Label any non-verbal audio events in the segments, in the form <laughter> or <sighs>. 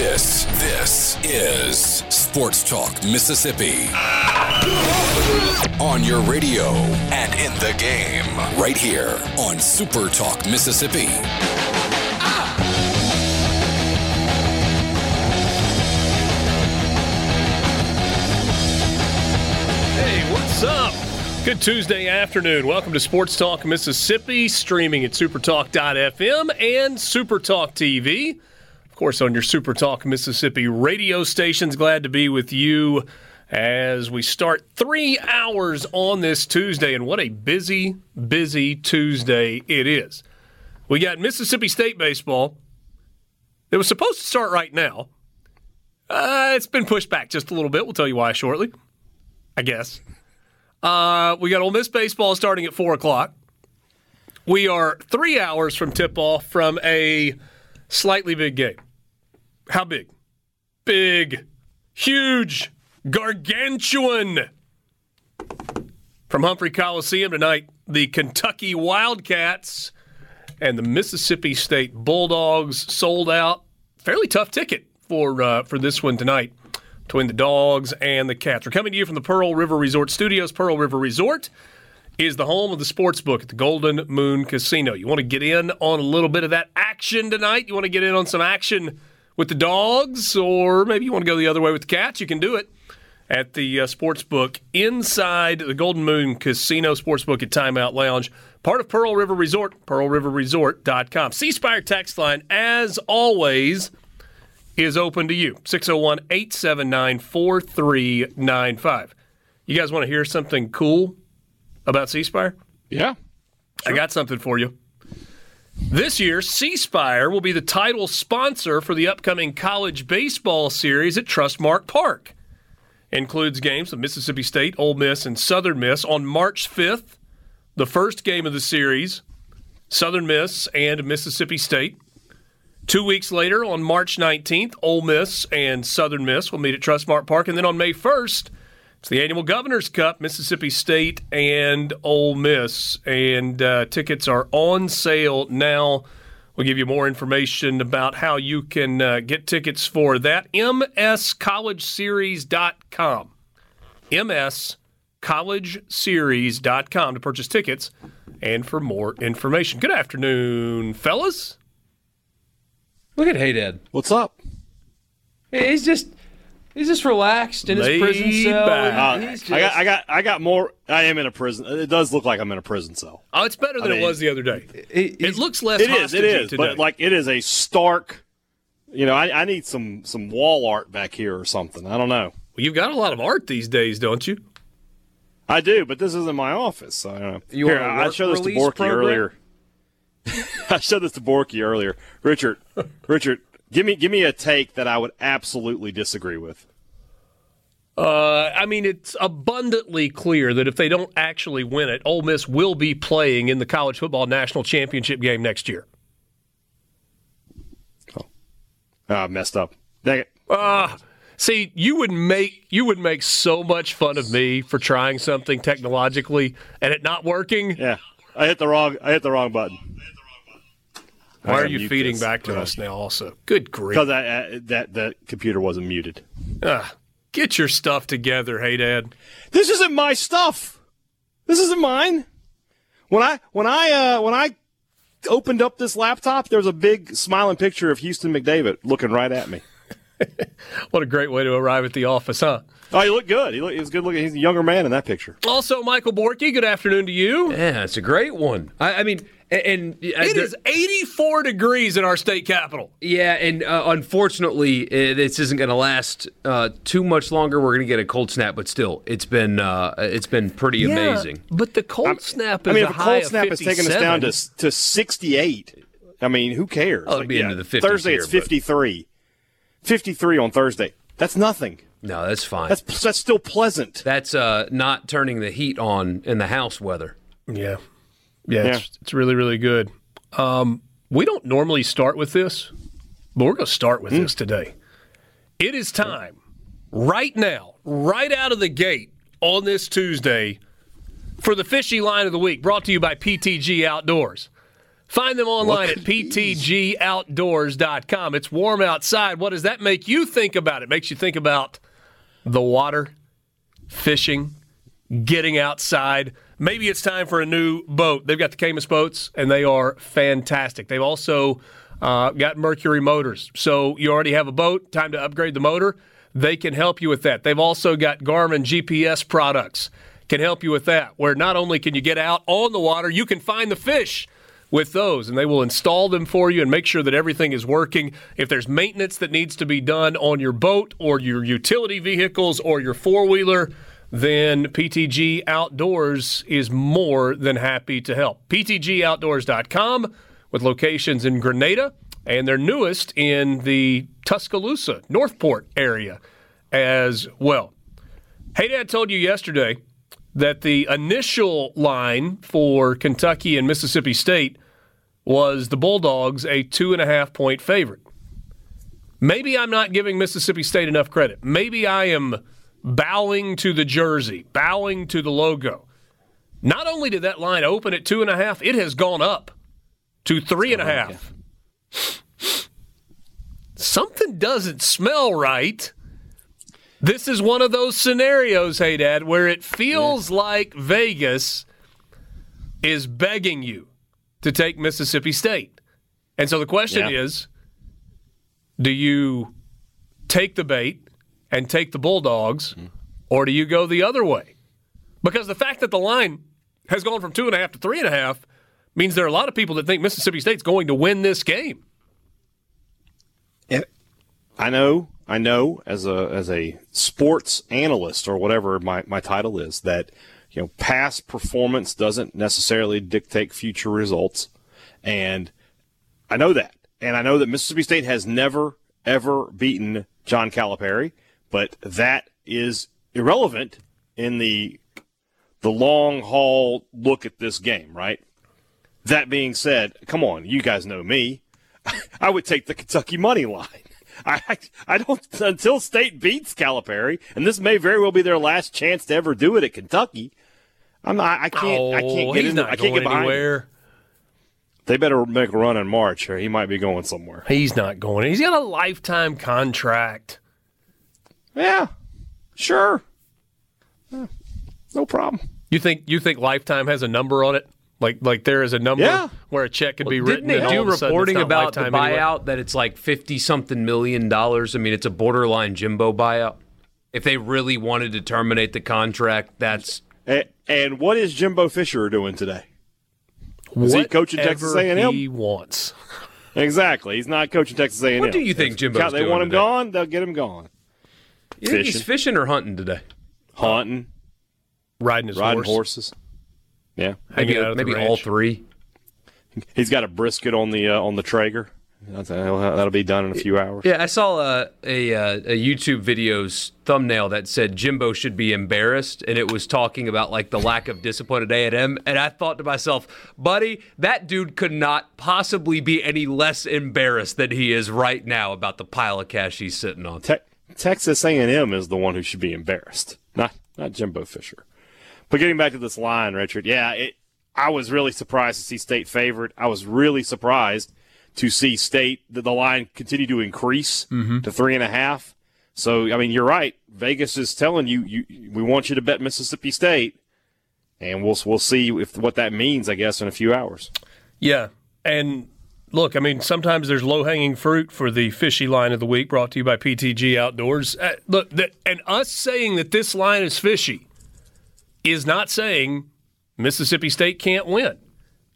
This, this is Sports Talk Mississippi. On your radio and in the game, right here on Super Talk Mississippi. Hey, what's up? Good Tuesday afternoon. Welcome to Sports Talk Mississippi, streaming at supertalk.fm and Supertalk TV. Course, on your Supertalk Mississippi radio stations. Glad to be with you as we start three hours on this Tuesday. And what a busy, busy Tuesday it is. We got Mississippi State baseball. It was supposed to start right now. Uh, it's been pushed back just a little bit. We'll tell you why shortly. I guess. Uh, we got Ole Miss baseball starting at four o'clock. We are three hours from tip off from a slightly big game. How big? Big, huge, gargantuan. From Humphrey Coliseum tonight, the Kentucky Wildcats and the Mississippi State Bulldogs sold out. Fairly tough ticket for uh, for this one tonight between the Dogs and the Cats. We're coming to you from the Pearl River Resort Studios. Pearl River Resort is the home of the sports book at the Golden Moon Casino. You want to get in on a little bit of that action tonight? You want to get in on some action with the Dogs, or maybe you want to go the other way with the Cats? You can do it at the uh, sports book inside the Golden Moon Casino Sportsbook at Timeout Lounge, part of Pearl River Resort, pearlriverresort.com. C Spire text line, as always, is open to you. 601 879 4395. You guys want to hear something cool about C Spire? Yeah. I got something for you. This year, C will be the title sponsor for the upcoming college baseball series at Trustmark Park. Includes games of Mississippi State, Ole Miss, and Southern Miss on March 5th. The first game of the series, Southern Miss and Mississippi State. Two weeks later, on March 19th, Ole Miss and Southern Miss will meet at Trustmark Park. And then on May 1st, it's the annual Governor's Cup, Mississippi State and Ole Miss. And uh, tickets are on sale now. We'll give you more information about how you can uh, get tickets for that. MSCollegeSeries.com. MSCollegeSeries.com to purchase tickets and for more information. Good afternoon, fellas. Look at Hey Dad. What's up? He's just he's just relaxed in his Laid prison cell. back. Uh, He's just- I got, I got, I got more. I am in a prison. It does look like I'm in a prison cell. Oh, it's better than I it was the other day. he- It he's- looks less It is. It is. today. but like it is a stark. You know, I, I need some some wall art back here or something. I don't know. Well, you've got a lot of art these days, don't you? I do, but this isn't my office. So I don't know. You Here, want a I work showed this to release Borky program? earlier. <laughs> I showed this to Borky earlier. Richard, Richard, give me give me a take that I would absolutely disagree with. Uh, I mean, it's abundantly clear that if they don't actually win it, Ole Miss will be playing in the college football national championship game next year. Oh, I messed up. Dang it. Uh, see, you would make you would make so much fun of me for trying something technologically and it not working. Yeah, I hit the wrong. I hit the wrong button. Why I are you mute feeding this. back to us now? Also, good grief! Because I, I, that that computer wasn't muted. Ah, get your stuff together, hey Dad. This isn't my stuff. This isn't mine. When I when I uh, when I opened up this laptop, there was a big smiling picture of Houston McDavid looking right at me. <laughs> What a great way to arrive at the office, huh? Oh, he looked good. He, look, he was good looking. He's a younger man in that picture. Also, Michael Borky, good afternoon to you. Yeah, it's a great one. I, I mean, and, and It is 84 degrees in our state capital. Yeah, and uh, unfortunately, uh, this isn't going to last uh, too much longer. We're going to get a cold snap, but still, it's been uh, it's been pretty amazing. But the cold snap is I mean, a if a high cold of snap is taking us down 57. to to 68, I mean, who cares? Oh, it'll be into the 50s Thursday here, it's but- 53. 53 on Thursday. That's nothing. No, that's fine. That's that's still pleasant. That's uh, not turning the heat on in the house weather. Yeah. Yeah, It's, it's really, really good. Um, we don't normally start with this, but we're going to start with this today. It is time, right now, right out of the gate on this Tuesday, for the fishy line of the week, brought to you by PTG Outdoors. Find them online at ptgoutdoors.com. It's warm outside. What does that make you think about? It makes you think about the water, fishing, getting outside. Maybe it's time for a new boat. They've got the Caymas boats, and they are fantastic. They've also uh, got Mercury motors. So you already have a boat, time to upgrade the motor. They can help you with that. They've also got Garmin GPS products, can help you with that, where not only can you get out on the water, you can find the fish with those, and they will install them for you and make sure that everything is working. If there's maintenance that needs to be done on your boat or your utility vehicles or your four wheeler, then PTG Outdoors is more than happy to help. PTGOutdoors.com with locations in Grenada and their newest in the Tuscaloosa, Northport area as well. Hey, Dad told you yesterday that the initial line for Kentucky and Mississippi State was the Bulldogs a two and a half point favorite. Maybe I'm not giving Mississippi State enough credit. Maybe I am bowing to the jersey, bowing to the logo. Not only did that line open at two and a half, it has gone up to three and a half. Something doesn't smell right. This is one of those scenarios, hey, Dad, where it feels like Vegas is begging you to take Mississippi State. And so the question Yeah. is do you take the bait and take the Bulldogs, or do you go the other way? Because the fact that the line has gone from two and a half to three and a half means there are a lot of people that think Mississippi State's going to win this game. I know, I know, as a as a sports analyst or whatever my, my title is, that you know past performance doesn't necessarily dictate future results, and I know that, and I know that Mississippi State has never ever beaten John Calipari, but that is irrelevant in the the long haul look at this game, right? That being said, come on, you guys know me. <laughs> I would take the Kentucky money line. <laughs> I I don't until State beats Calipari, and this may very well be their last chance to ever do it at Kentucky. I'm not. I can't. I can't Oh, get he's into. not I can't going get anywhere. They better make a run in March, or he might be going somewhere. He's not going. He's got a lifetime contract. Yeah, sure. Yeah, no problem. You think you think lifetime has a number on it? Like like there is a number Yeah. where a check could be written. Didn't they and do all of a it's reporting not about the lifetime anymore? buyout that it's like fifty something million dollars? I mean, it's a borderline Jimbo buyout. If they really wanted to terminate the contract, that's And, and what is Jimbo Fisher doing today? Is he coaching Texas A&M? He wants. Exactly. He's not coaching Texas A&M. What do you think Jimbo's They doing want him today? gone. They'll get him gone. You think he's Fishing. fishing or hunting today. Hunting, Riding his riding horse. horses. Yeah, Hanging Maybe, out at the maybe all ranch. three. he's got a brisket on the uh, on the Traeger. That's, that'll, that'll be done in a few hours. Yeah, I saw uh, a uh, a YouTube video's thumbnail that said Jimbo should be embarrassed, and it was talking about like the lack of discipline at A and M. And I thought to myself, buddy, that dude could not possibly be any less embarrassed than he is right now about the pile of cash he's sitting on. Te- Texas A&M is the one who should be embarrassed, not not Jimbo Fisher. But getting back to this line, Richard, yeah, it, I was really surprised to see State favored. I was really surprised to see State the, the line continue to increase mm-hmm. to three and a half. So I mean, you're right. Vegas is telling you, you we want you to bet Mississippi State, and we'll we'll see if what that means. I guess in a few hours. Yeah, and look, I mean, sometimes there's low hanging fruit for the fishy line of the week brought to you by PTG Outdoors. Uh, look, and us saying that this line is fishy is not saying Mississippi State can't win.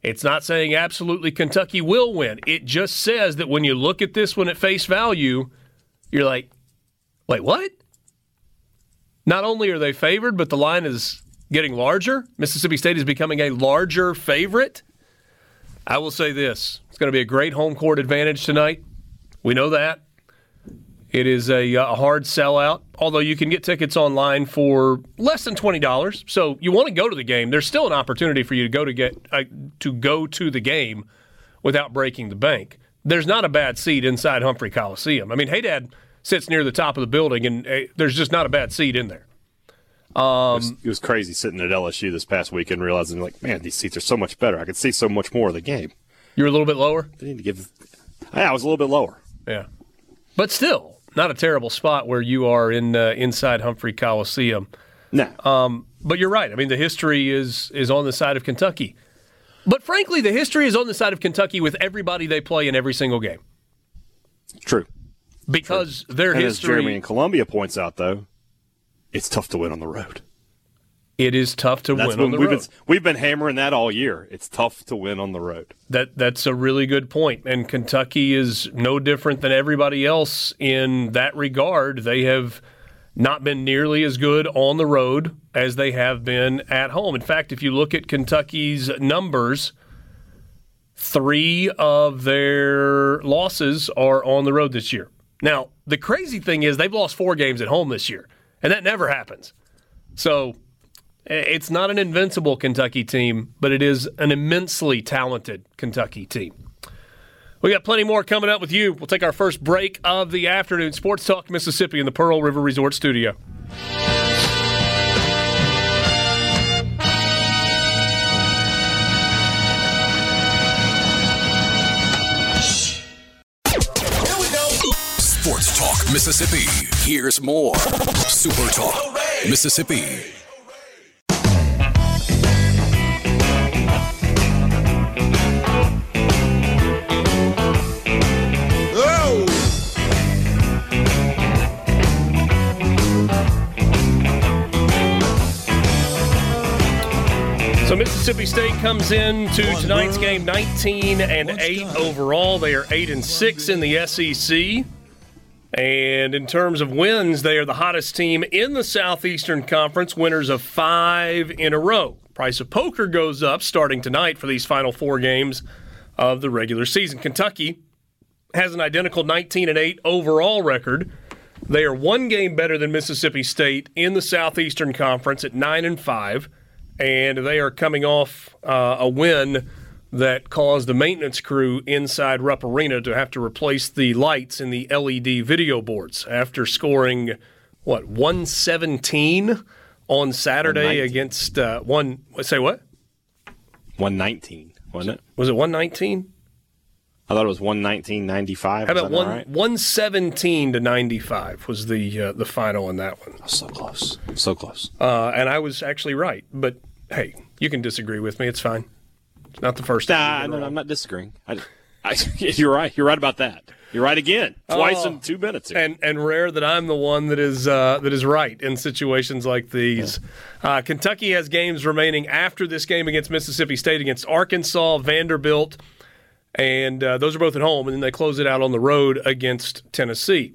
It's not saying absolutely Kentucky will win. It just says that when you look at this one at face value, you're like, wait, what? Not only are they favored, but the line is getting larger. Mississippi State is becoming a larger favorite. I will say this it's going to be a great home court advantage tonight. We know that. It is a, uh, a, hard sellout, although you can get tickets online for less than twenty dollars. So you want to go to the game. There's still an opportunity for you to go to get uh, to go to the game without breaking the bank. There's not a bad seat inside Humphrey Coliseum. I mean, Hey Dad sits near the top of the building, and uh, there's just not a bad seat in there. Um, it, was, it was crazy sitting at LSU this past weekend, realizing, like, man, these seats are so much better. I could see so much more of the game. You're a little bit lower. They need to give. Yeah, I was a little bit lower. Yeah, but still, not a terrible spot where you are in uh, inside Humphrey Coliseum. No. Um, but you're right. I mean, the history is is on the side of Kentucky. But frankly, the history is on the side of Kentucky with everybody they play in every single game. True. Because True. their and history. As Jeremy in Columbia points out, though, it's tough to win on the road. It is tough to that's win on the we've road. Been, we've been hammering that all year. It's tough to win on the road. That that's a really good point. And Kentucky is no different than everybody else in that regard. They have not been nearly as good on the road as they have been at home. In fact, if you look at Kentucky's numbers, three of their losses are on the road this year. Now, the crazy thing is they've lost four games at home this year, and that never happens. So it's not an invincible Kentucky team, but it is an immensely talented Kentucky team. We got plenty more coming up with you. We'll take our first break of the afternoon. Sports Talk Mississippi in the Pearl River Resort Studio. Sports Talk Mississippi. Here's more. Super Talk Mississippi. So Mississippi State comes in to tonight's game 19 and 8 overall. They are 8 and 6 in the SEC. And in terms of wins, they are the hottest team in the Southeastern Conference, winners of 5 in a row. Price of poker goes up starting tonight for these final 4 games of the regular season. Kentucky has an identical 19 and 8 overall record. They are one game better than Mississippi State in the Southeastern Conference at 9 and 5 and they are coming off uh, a win that caused the maintenance crew inside Rupp Arena to have to replace the lights in the LED video boards after scoring what 117 on Saturday against uh, one. Say what? 119, wasn't it? Was it 119? I thought it was 119.95. How about one right? 117 to 95 was the uh, the final in that one. So close, so close. Uh, and I was actually right, but hey, you can disagree with me. It's fine. It's not the first time. Nah, no, I'm not disagreeing. I, I, <laughs> you're right. You're right about that. You're right again, twice oh, in two minutes. Here. And and rare that I'm the one that is uh, that is right in situations like these. Yeah. Uh, Kentucky has games remaining after this game against Mississippi State, against Arkansas, Vanderbilt and uh, those are both at home, and then they close it out on the road against Tennessee.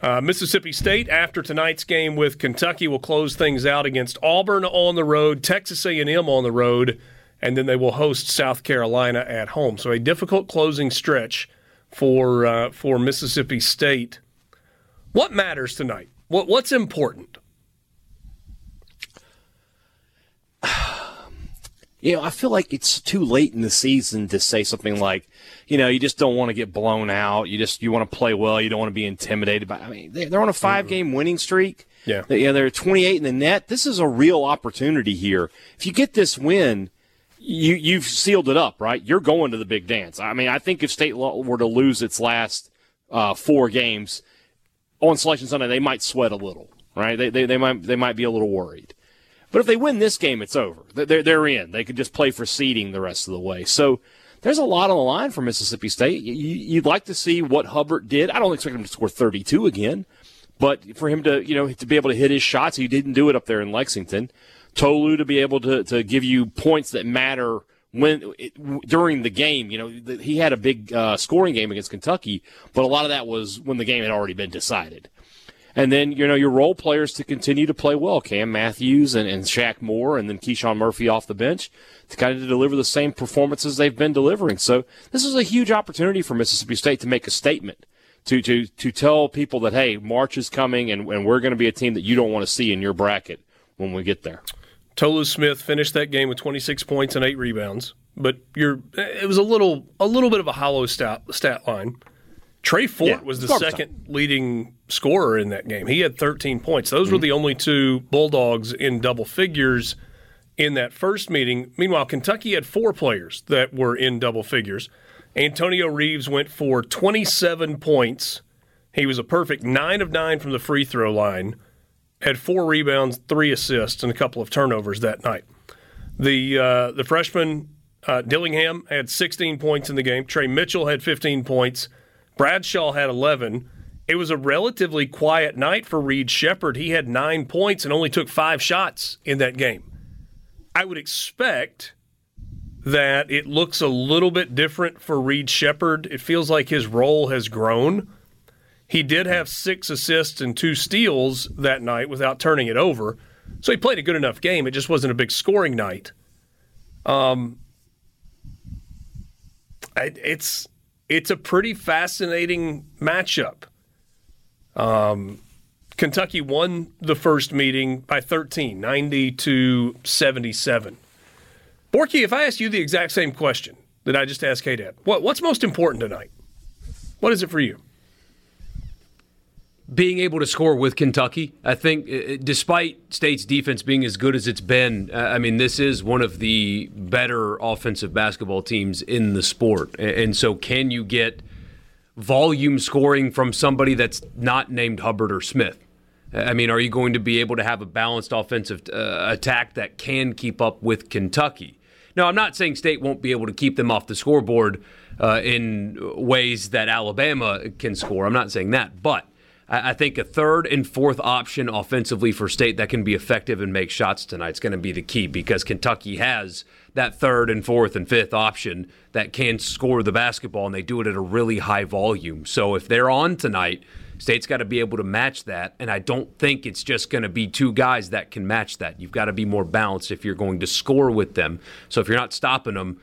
Uh, Mississippi State, after tonight's game with Kentucky, will close things out against Auburn on the road, Texas A&M on the road, and then they will host South Carolina at home. So a difficult closing stretch for uh, for Mississippi State. What matters tonight? What what's important? You know, I feel like it's too late in the season to say something like, you know, you just don't want to get blown out. You just you want to play well. You don't want to be intimidated by. I mean, they're on a five game winning streak. Yeah, they, you know, they're 28 in the net. This is a real opportunity here. If you get this win, you you've sealed it up, right? You're going to the big dance. I mean, I think if State were to lose its last uh, four games on Selection Sunday, they might sweat a little, right? They, they they might they might be a little worried. But if they win this game, it's over. They're, they're in. They could just play for seeding the rest of the way. So there's a lot on the line for Mississippi State. You, would like to see what Hubbard did. I don't expect him to score 32 again, but for him to, you know, to be able to hit his shots, he didn't do it up there in Lexington. Tolu to be able to, to give you points that matter when during the game. You know, he had a big uh, scoring game against Kentucky, but a lot of that was when the game had already been decided. And then, you know, your role players to continue to play well. Cam Matthews and, and Shaq Moore and then KeShawn Murphy off the bench to kind of deliver the same performances they've been delivering. So this is a huge opportunity for Mississippi State to make a statement. To, to, to tell people that, hey, March is coming and, and we're going to be a team that you don't want to see in your bracket when we get there. Tolu Smith finished that game with 26 points and eight rebounds, but you're it was a little a little bit of a hollow stat, stat line. Trey Fort yeah, was the second time. leading scorer in that game. He had 13 points. Those mm-hmm. were the only two Bulldogs in double figures in that first meeting. Meanwhile, Kentucky had four players that were in double figures. Antonio Reeves went for 27 points. He was a perfect 9 of 9 from the free throw line, had four rebounds, three assists, and a couple of turnovers that night. The, uh, the freshman uh, Dillingham had 16 points in the game. Tre Mitchell had 15 points. Bradshaw had 11. It was a relatively quiet night for Reed Sheppard. He had nine points and only took five shots in that game. I would expect that it looks a little bit different for Reed Sheppard. It feels like his role has grown. He did have six assists and two steals that night without turning it over. So he played a good enough game. It just wasn't a big scoring night. Um, it's it's a pretty fascinating matchup. Um, Kentucky won the first meeting by 13, 90 to 77. Borky, if I ask you the exact same question that I just asked Dad, what, what's most important tonight? What is it for you? Being able to score with Kentucky. I think, uh, despite State's defense being as good as it's been, uh, I mean, this is one of the better offensive basketball teams in the sport. And so, can you get volume scoring from somebody that's not named Hubbard or Smith? I mean, are you going to be able to have a balanced offensive uh, attack that can keep up with Kentucky? Now, I'm not saying State won't be able to keep them off the scoreboard uh, in ways that Alabama can score. I'm not saying that, but I think a third and fourth option offensively for State that can be effective and make shots tonight is going to be the key because Kentucky has that third and fourth and fifth option that can score the basketball and they do it at a really high volume. So if they're on tonight, State's got to be able to match that. And I don't think it's just going to be two guys that can match that. You've got to be more balanced if you're going to score with them. So if you're not stopping them,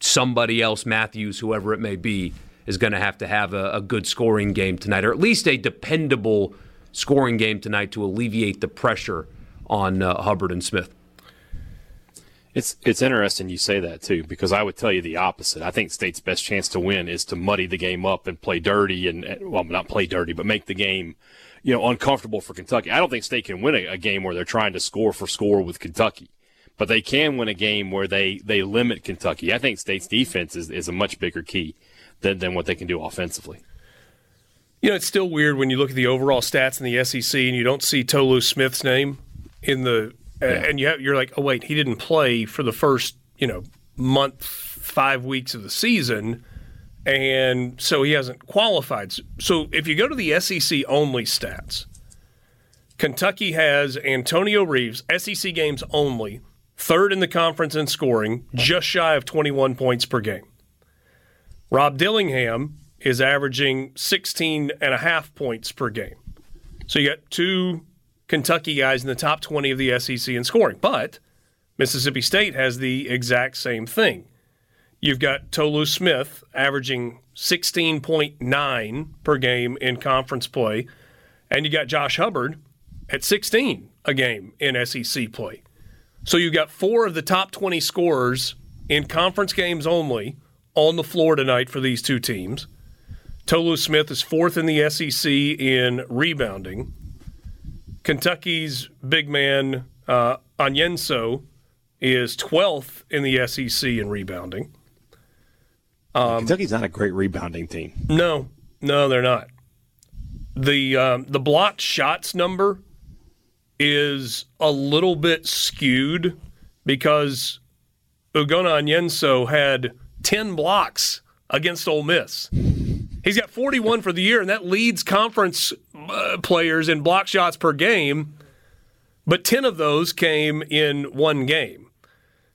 somebody else, Matthews, whoever it may be, is going to have to have a, a good scoring game tonight, or at least a dependable scoring game tonight to alleviate the pressure on uh, Hubbard and Smith. It's it's interesting you say that too because I would tell you the opposite. I think State's best chance to win is to muddy the game up and play dirty and well not play dirty but make the game you know uncomfortable for Kentucky. I don't think State can win a, a game where they're trying to score for score with Kentucky, but they can win a game where they they limit Kentucky. I think State's defense is is a much bigger key than, than what they can do offensively. You know, it's still weird when you look at the overall stats in the SEC and you don't see Tolu Smith's name in the, yeah. and you have, you're like, oh wait, he didn't play for the first you know month, five weeks of the season, and so he hasn't qualified. So if you go to the SEC only stats, Kentucky has Antonio Reeves, SEC games only, third in the conference in scoring, just shy of 21 points per game. Rob Dillingham is averaging 16 and a half points per game. So you got two Kentucky guys in the top 20 of the SEC in scoring. But Mississippi State has the exact same thing. You've got Tolu Smith averaging 16.9 per game in conference play, and you got Josh Hubbard at 16 a game in SEC play. So you've got four of the top 20 scorers in conference games only on the floor tonight for these two teams. Tolu Smith is fourth in the SEC in rebounding. Kentucky's big man uh, Onyenso is 12th in the SEC in rebounding. Um, Kentucky's not a great rebounding team. No, no, they're not. The um, the blocked shots number is a little bit skewed because Ugonna Onyenso had 10 blocks against Ole Miss. He's got 41 for the year, and that leads conference uh, players in block shots per game, but 10 of those came in one game.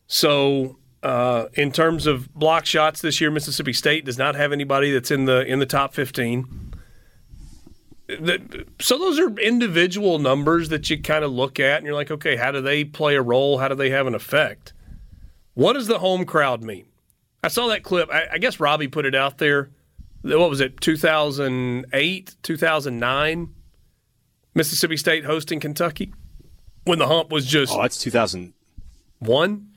So, uh, in terms of block shots this year, Mississippi State does not have anybody that's in the in the top 15. So those are individual numbers that you kind of look at, and you're like, okay, how do they play a role? How do they have an effect? What does the home crowd mean? I saw that clip. I, I guess Robbie put it out there. What was it? 2008, 2009. Mississippi State hosting Kentucky when the hump was just. Oh, that's 2001.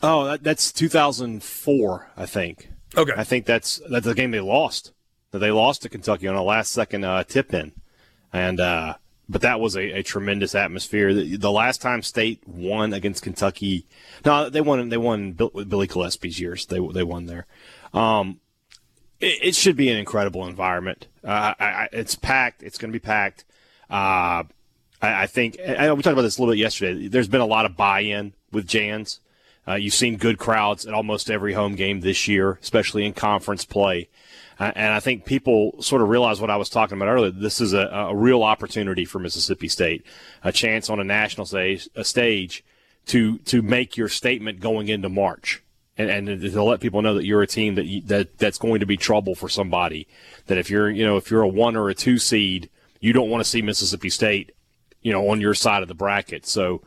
Oh, that, that's 2004, I think. Okay. I think that's that's the game they lost. That they lost to Kentucky on a last second uh, tip in, and uh, but that was a, a tremendous atmosphere. The, the, last time State won against Kentucky, no, they won. They won Billy Gillispie's years. They they won there. Um, it, it, should be an incredible environment. Uh, I, I, it's packed. It's going to be packed. Uh, I, I, think I, we talked about this a little bit yesterday. There's been a lot of buy-in with Jans. Uh, you've seen good crowds at almost every home game this year, especially in conference play. And I think people sort of realize what I was talking about earlier. This is a, a real opportunity for Mississippi State, a chance on a national stage, a stage to to make your statement going into March, and, and to let people know that you're a team that you, that that's going to be trouble for somebody. That if you're you know if you're a one or a two seed, you don't want to see Mississippi State, you know, on your side of the bracket. So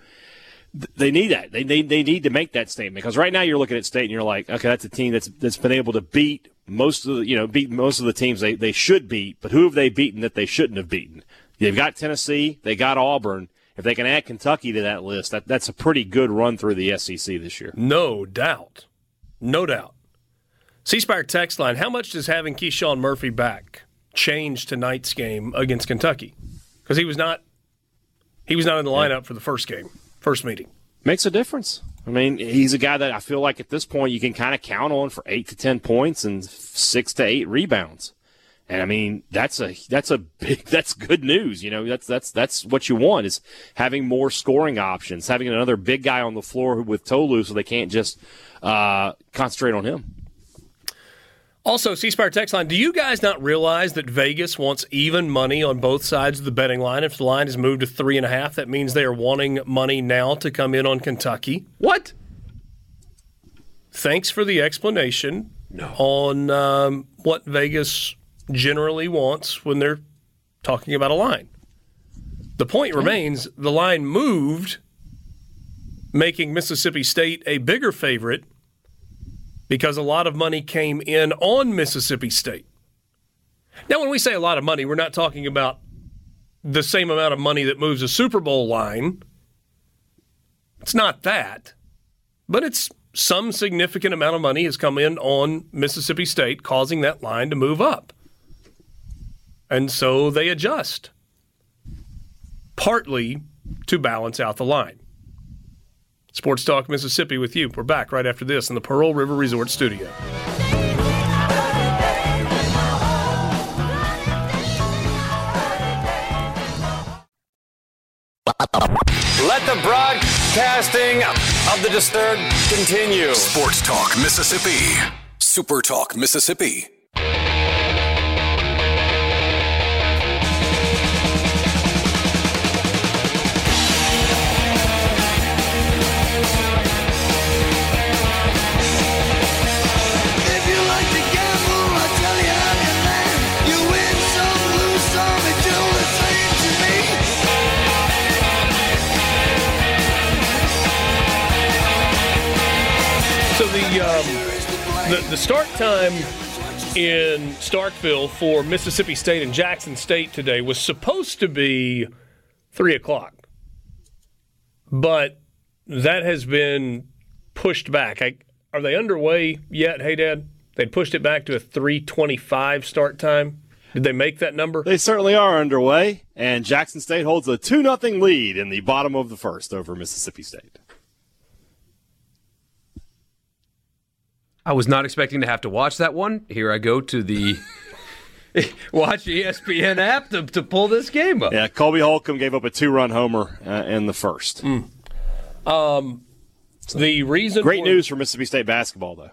they need that. They, they, they need to make that statement because right now you're looking at state and you're like, okay, that's a team that's that's been able to beat most of the you know beat most of the teams they, they should beat, but who have they beaten that they shouldn't have beaten? They've got Tennessee, they got Auburn. If they can add Kentucky to that list, that, that's a pretty good run through the SEC this year. No doubt, no doubt. C Spire text line: How much does having KeShawn Murphy back change tonight's game against Kentucky? Because he was not he was not in the lineup yeah. for the first game first meeting. Makes a difference. I mean, he's a guy that I feel like at this point you can kind of count on for eight to ten points and six to eight rebounds. And I mean, that's a that's a big <laughs> that's good news. You know, that's that's that's what you want is having more scoring options, having another big guy on the floor with Tolu, so they can't just uh, concentrate on him. Also, C Spire text line, do you guys not realize that Vegas wants even money on both sides of the betting line? If the line is moved to three and a half, that means they are wanting money now to come in on Kentucky. What? Thanks for the explanation no. on um, what Vegas generally wants when they're talking about a line. The point remains the line moved, making Mississippi State a bigger favorite because a lot of money came in on Mississippi State. Now, when we say a lot of money, we're not talking about the same amount of money that moves a Super Bowl line. It's not that, but it's some significant amount of money has come in on Mississippi State, causing that line to move up. And so they adjust, partly to balance out the line. Sports Talk Mississippi with you. We're back right after this in the Pearl River Resort Studio. Let the broadcasting of the disturbed continue. Sports Talk Mississippi. Super Talk Mississippi. The, the start time in Starkville for Mississippi State and Jackson State today was supposed to be 3 o'clock. But that has been pushed back. I, are they underway yet, hey, Dad? They pushed it back to a 325 start time. Did they make that number? They certainly are underway, and Jackson State holds a 2 0 lead in the bottom of the first over Mississippi State. I was not expecting to have to watch that one. Here I go to the <laughs> watch ESPN app to, to pull this game up. Yeah, Colby Holcomb gave up a two run homer uh, in the first. Mm. Um, so, the reason great for, news for Mississippi State basketball, though.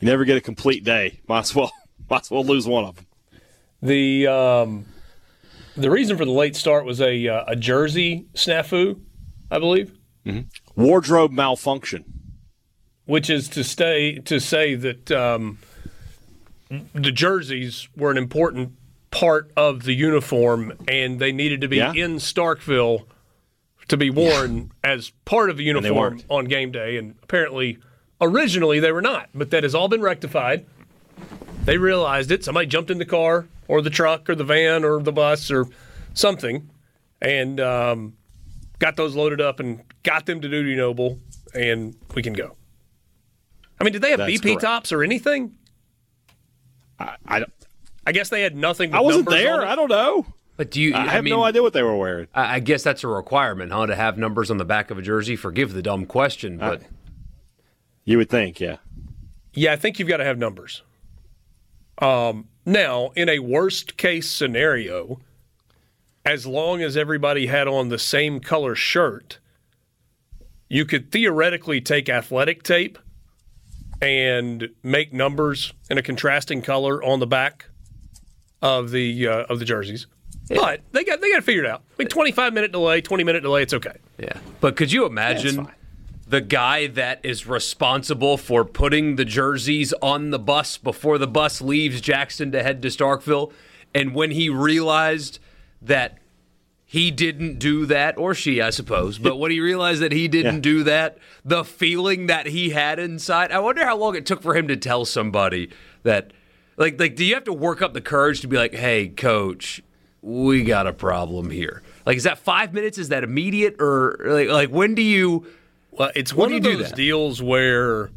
You never get a complete day. Might as well, <laughs> might as well lose one of them. The um, the reason for the late start was a uh, a jersey snafu, I believe, Wardrobe malfunction. Which is to stay to say that um, the jerseys were an important part of the uniform, and they needed to be Yeah. in Starkville to be worn as part of the uniform on game day. And apparently, originally they were not, but that has all been rectified. They realized it. Somebody jumped in the car or the truck or the van or the bus or something, and um, got those loaded up and got them to Dudy Noble, and we can go. I mean, did they have That's BP correct. tops or anything? I, I, don't- I guess they had nothing. With I wasn't there. on. I don't know. But do you? I I, have mean, no idea what they were wearing. I I guess that's a requirement, huh? To have numbers on the back of a jersey. Forgive the dumb question, but You would think, yeah. Yeah, I think you've got to have numbers. Um, now, in a worst case scenario, as long as everybody had on the same color shirt, you could theoretically take athletic tape and make numbers in a contrasting color on the back of the uh, of the jerseys. But they got they got it figured out. I mean, twenty five minute delay, twenty minute delay, it's okay. yeah. But could you imagine fine. the guy that is responsible for putting the jerseys on the bus before the bus leaves Jackson to head to Starkville, and when he realized that he didn't do that, or she, I suppose, but when he realized that he <laughs> didn't Yeah. do that, the feeling that he had inside, I wonder how long it took for him to tell somebody that, like, like, do you have to work up the courage to be like, hey, coach, we got a problem here? Like, is that five minutes? Is that immediate, or like, like when do you? Well, it's one do of do those that? deals where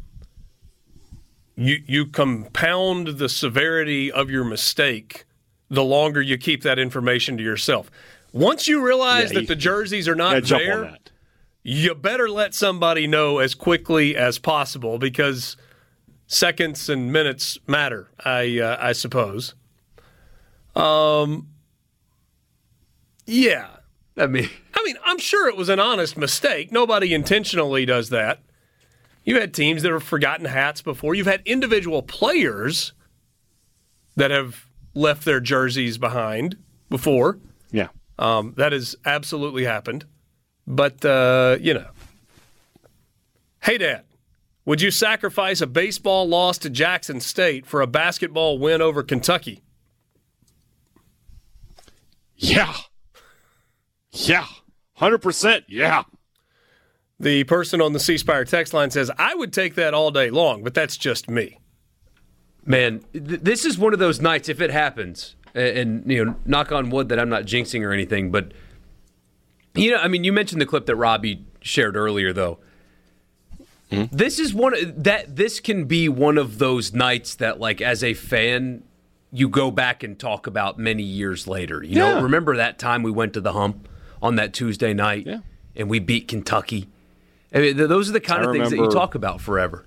you you compound the severity of your mistake the longer you keep that information to yourself. Once you realize Yeah, that you- the jerseys are not there, you better let somebody know as quickly as possible because seconds and minutes matter. I uh, I suppose. Um. Yeah. I mean, I mean, I'm sure it was an honest mistake. Nobody intentionally does that. You've had teams that have forgotten hats before. You've had individual players that have left their jerseys behind before. Yeah. Um, that has absolutely happened. But, uh, you know. Hey, Dad, would you sacrifice a baseball loss to Jackson State for a basketball win over Kentucky? Yeah. Yeah. 100%. Yeah. The person on the C Spire text line says, I would take that all day long, but that's just me. Man, th- this is one of those nights if it happens, a- and, you know, knock on wood that I'm not jinxing or anything, but you know, I mean, you mentioned the clip that Robbie shared earlier, though. Hmm? This is one that this can be one of those nights that, like, as a fan, you go back and talk about many years later. You know, remember that time we went to the hump on that Tuesday night Yeah. and we beat Kentucky. I mean, those are the kind I of things that you talk about forever.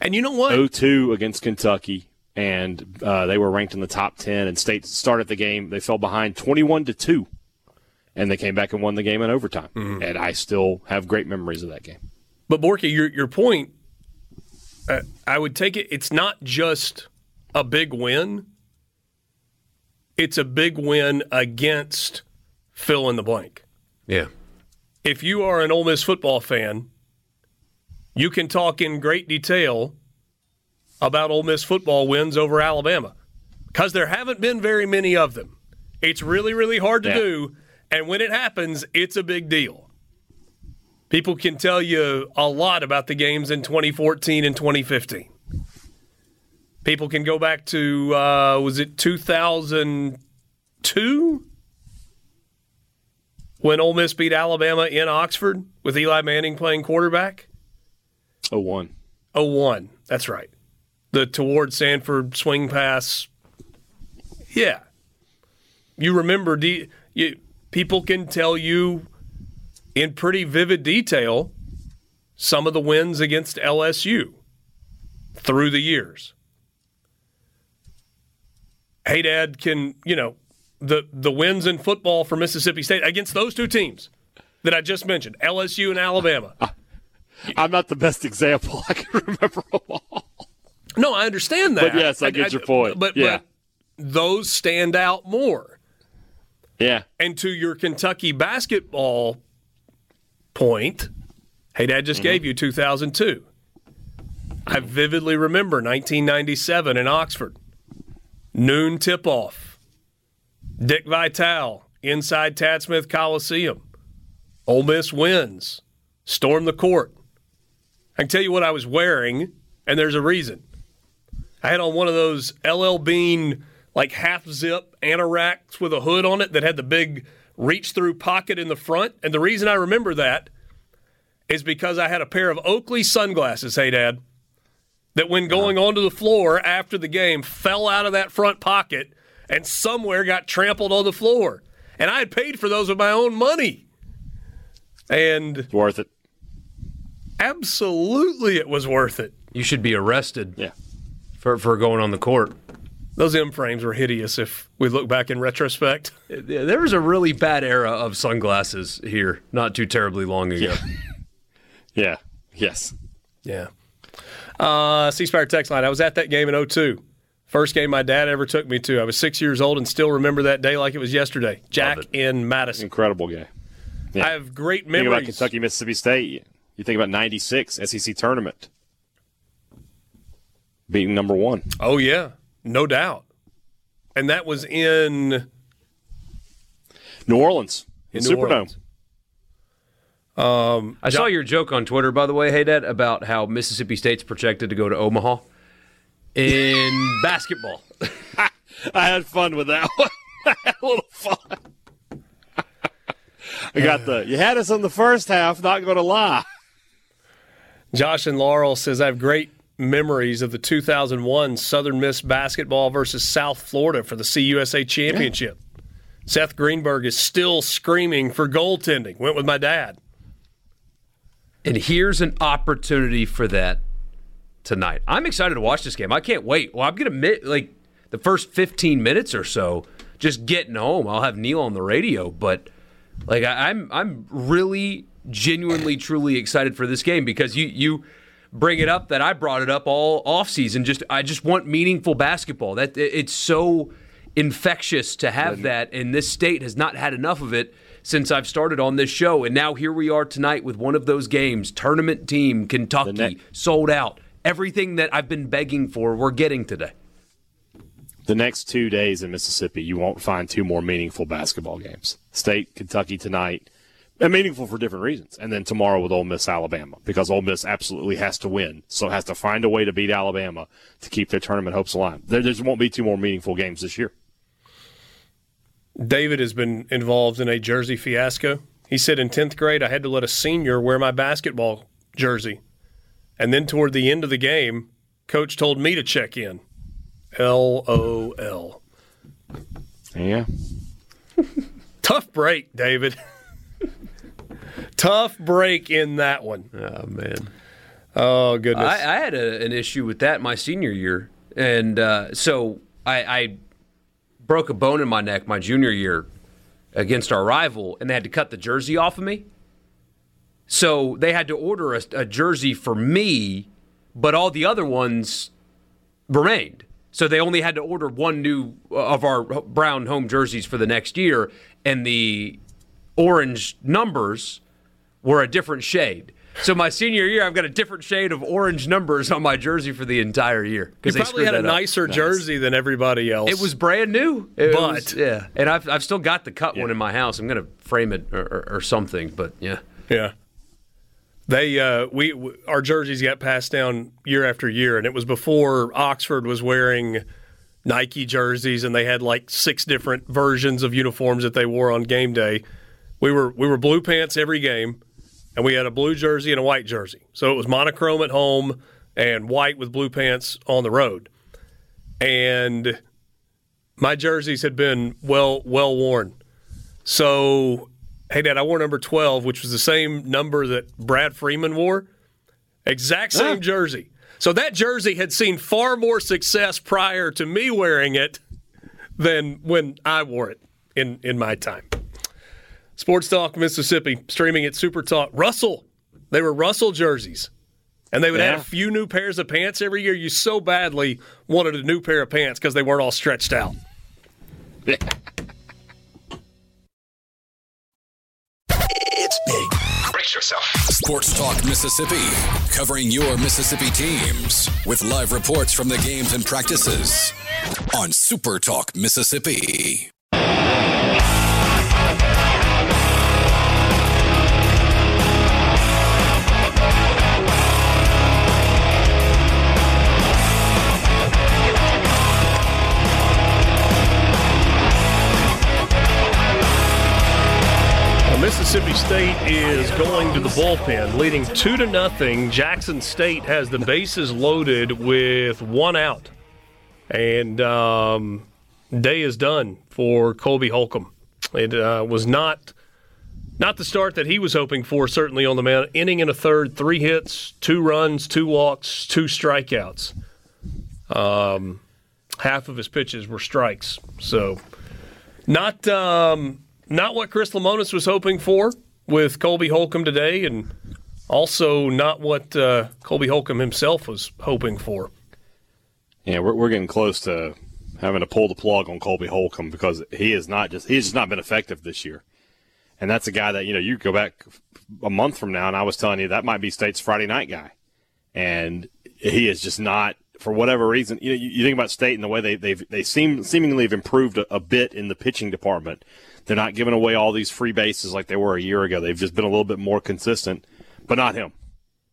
And you know what? 0-2 against Kentucky, and uh, they were ranked in the top 10. And State started the game. They fell behind 21 to two, and they came back and won the game in overtime. And I still have great memories of that game. But Borky, your your point, uh, I would take it. It's not just a big win. It's a big win against fill in the blank. Yeah. If you are an Ole Miss football fan, you can talk in great detail about Ole Miss football wins over Alabama because there haven't been very many of them. It's really, really hard to Yeah. do. And when it happens, it's a big deal. People can tell you a lot about the games in 2014 and 2015. People can go back to, uh, was it 2002? When Ole Miss beat Alabama in Oxford with Eli Manning playing quarterback? 0-1. 01. That's right. The toward Sanford swing pass. Yeah. You remember, de- you, people can tell you in pretty vivid detail some of the wins against LSU through the years. Hey, Dad, can, you know, the, the wins in football for Mississippi State against those two teams that I just mentioned, LSU and Alabama. <laughs> I'm not the best example. <laughs> I can remember them all. No, I understand that. But yes, I get your point. But, Yeah. but those stand out more. Yeah. And to your Kentucky basketball point, hey, Dad just mm-hmm. gave you 2002. I vividly remember 1997 in Oxford. Noon tip off. Dick Vitale inside Tad Smith Coliseum. Ole Miss wins. Storm the court. I can tell you what I was wearing, and there's a reason. I had on one of those LL Bean like half zip anoraks with a hood on it that had the big reach through pocket in the front. And the reason I remember that is because I had a pair of Oakley sunglasses, hey dad, that when uh-huh. going onto the floor after the game fell out of that front pocket and somewhere got trampled on the floor. And I had paid for those with my own money. And It's worth it. absolutely it was worth it. You should be arrested Yeah. For, for going on the court. Those M frames were hideous if we look back in retrospect. There was a really bad era of sunglasses here not too terribly long ago. Yeah. <laughs> Yes. Yeah. Uh, C Spire text line. I was at that game in 02. First game my dad ever took me to. I was six years old and still remember that day like it was yesterday. Jack it. in Madison. Incredible game. I have great Think about memories. Kentucky, Mississippi State. You think about '96 SEC tournament, beating number one. Oh, yeah. No doubt. And that was in New Orleans in, New Superdome. Orleans. Um, I saw your joke on Twitter, by the way, hey Dad, about how Mississippi State's projected to go to Omaha in <laughs> basketball. I had fun with that one. <laughs> I had a little fun. I got the. You had us on the first half. Not going to lie. Josh and Laurel says, I have great memories of the 2001 Southern Miss basketball versus South Florida for the CUSA championship. Seth Greenberg is still screaming for goaltending. Went with my dad. And here's an opportunity for that tonight. I'm excited to watch this game. I can't wait. Well, I'm going to admit, like, the first 15 minutes or so, just getting home, I'll have Neil on the radio. But, like, I, I'm, I'm really genuinely, truly excited for this game because you, you bring it up that I brought it up all offseason. Just, I just want meaningful basketball. That It's so infectious to have that, and this state has not had enough of it since I've started on this show. And now here we are tonight with one of those games. Tournament team, Kentucky, sold out. Everything that I've been begging for, we're getting today. The next two days in Mississippi, you won't find two more meaningful basketball games. State, Kentucky tonight, and meaningful for different reasons. And then tomorrow with Ole Miss, Alabama, because Ole Miss absolutely has to win. So has to find a way to beat Alabama to keep their tournament hopes alive. There just won't be two more meaningful games this year. David has been involved in a jersey fiasco. He said in 10th grade, I had to let a senior wear my basketball jersey. And then toward the end of the game, coach told me to check in. LOL. Yeah. <laughs> Tough break, David. <laughs> Tough break in that one. Oh, man. Oh, goodness. I, I had a, an issue with that my senior year, and uh, so I, I broke a bone in my neck my junior year against our rival, and they had to cut the jersey off of me. So they had to order a, a jersey for me, but all the other ones remained. So they only had to order one new uh, of our brown home jerseys for the next year, and the orange numbers were a different shade. So my senior year, I've got a different shade of orange numbers on my jersey for the entire year you because they probably had a that up. nicer jersey than everybody else. It was brand new, It But- was- yeah, and I've I've still got the cut one in my house. I'm gonna frame it or, or, or something, but yeah. Yeah. They uh, we w- our jerseys got passed down year after year, and it was before Oxford was wearing Nike jerseys, and they had like six different versions of uniforms that they wore on game day. We were we were blue pants every game, and we had a blue jersey and a white jersey. So it was monochrome at home and white with blue pants on the road. And my jerseys had been well well worn. So, hey, Dad, I wore number 12, which was the same number that Brad Freeman wore. Exact same jersey. So that jersey had seen far more success prior to me wearing it than when I wore it in, in my time. Sports Talk Mississippi, streaming at Super Talk. Russell, they were Russell jerseys. And they would Yeah. add a few new pairs of pants every year. You so badly wanted a new pair of pants because they weren't all stretched out. It's big. Brace yourself. Sports Talk Mississippi, covering your Mississippi teams with live reports from the games and practices on Super Talk Mississippi. Mississippi State is going to the bullpen, leading two to nothing. Jackson State has the bases loaded with one out, and um, day is done for Colby Holcomb. It uh, was not not the start that he was hoping for. Certainly on the mound, inning in a third, three hits, two runs, two walks, two strikeouts. Um, half of his pitches were strikes, so not. Um, not what Chris Lemonis was hoping for with Colby Holcomb today, and also not what uh, Colby Holcomb himself was hoping for. Yeah, we're, we're getting close to having to pull the plug on Colby Holcomb because he is not just he's just not been effective this year. And that's a guy that, you know, you go back a month from now and I was telling you that might be State's Friday night guy. And he is just not for whatever reason, you know, you, think about State and the way they they've they seem seemingly have improved a, a bit in the pitching department. They're not giving away all these free bases like they were a year ago. They've just been a little bit more consistent, but not him.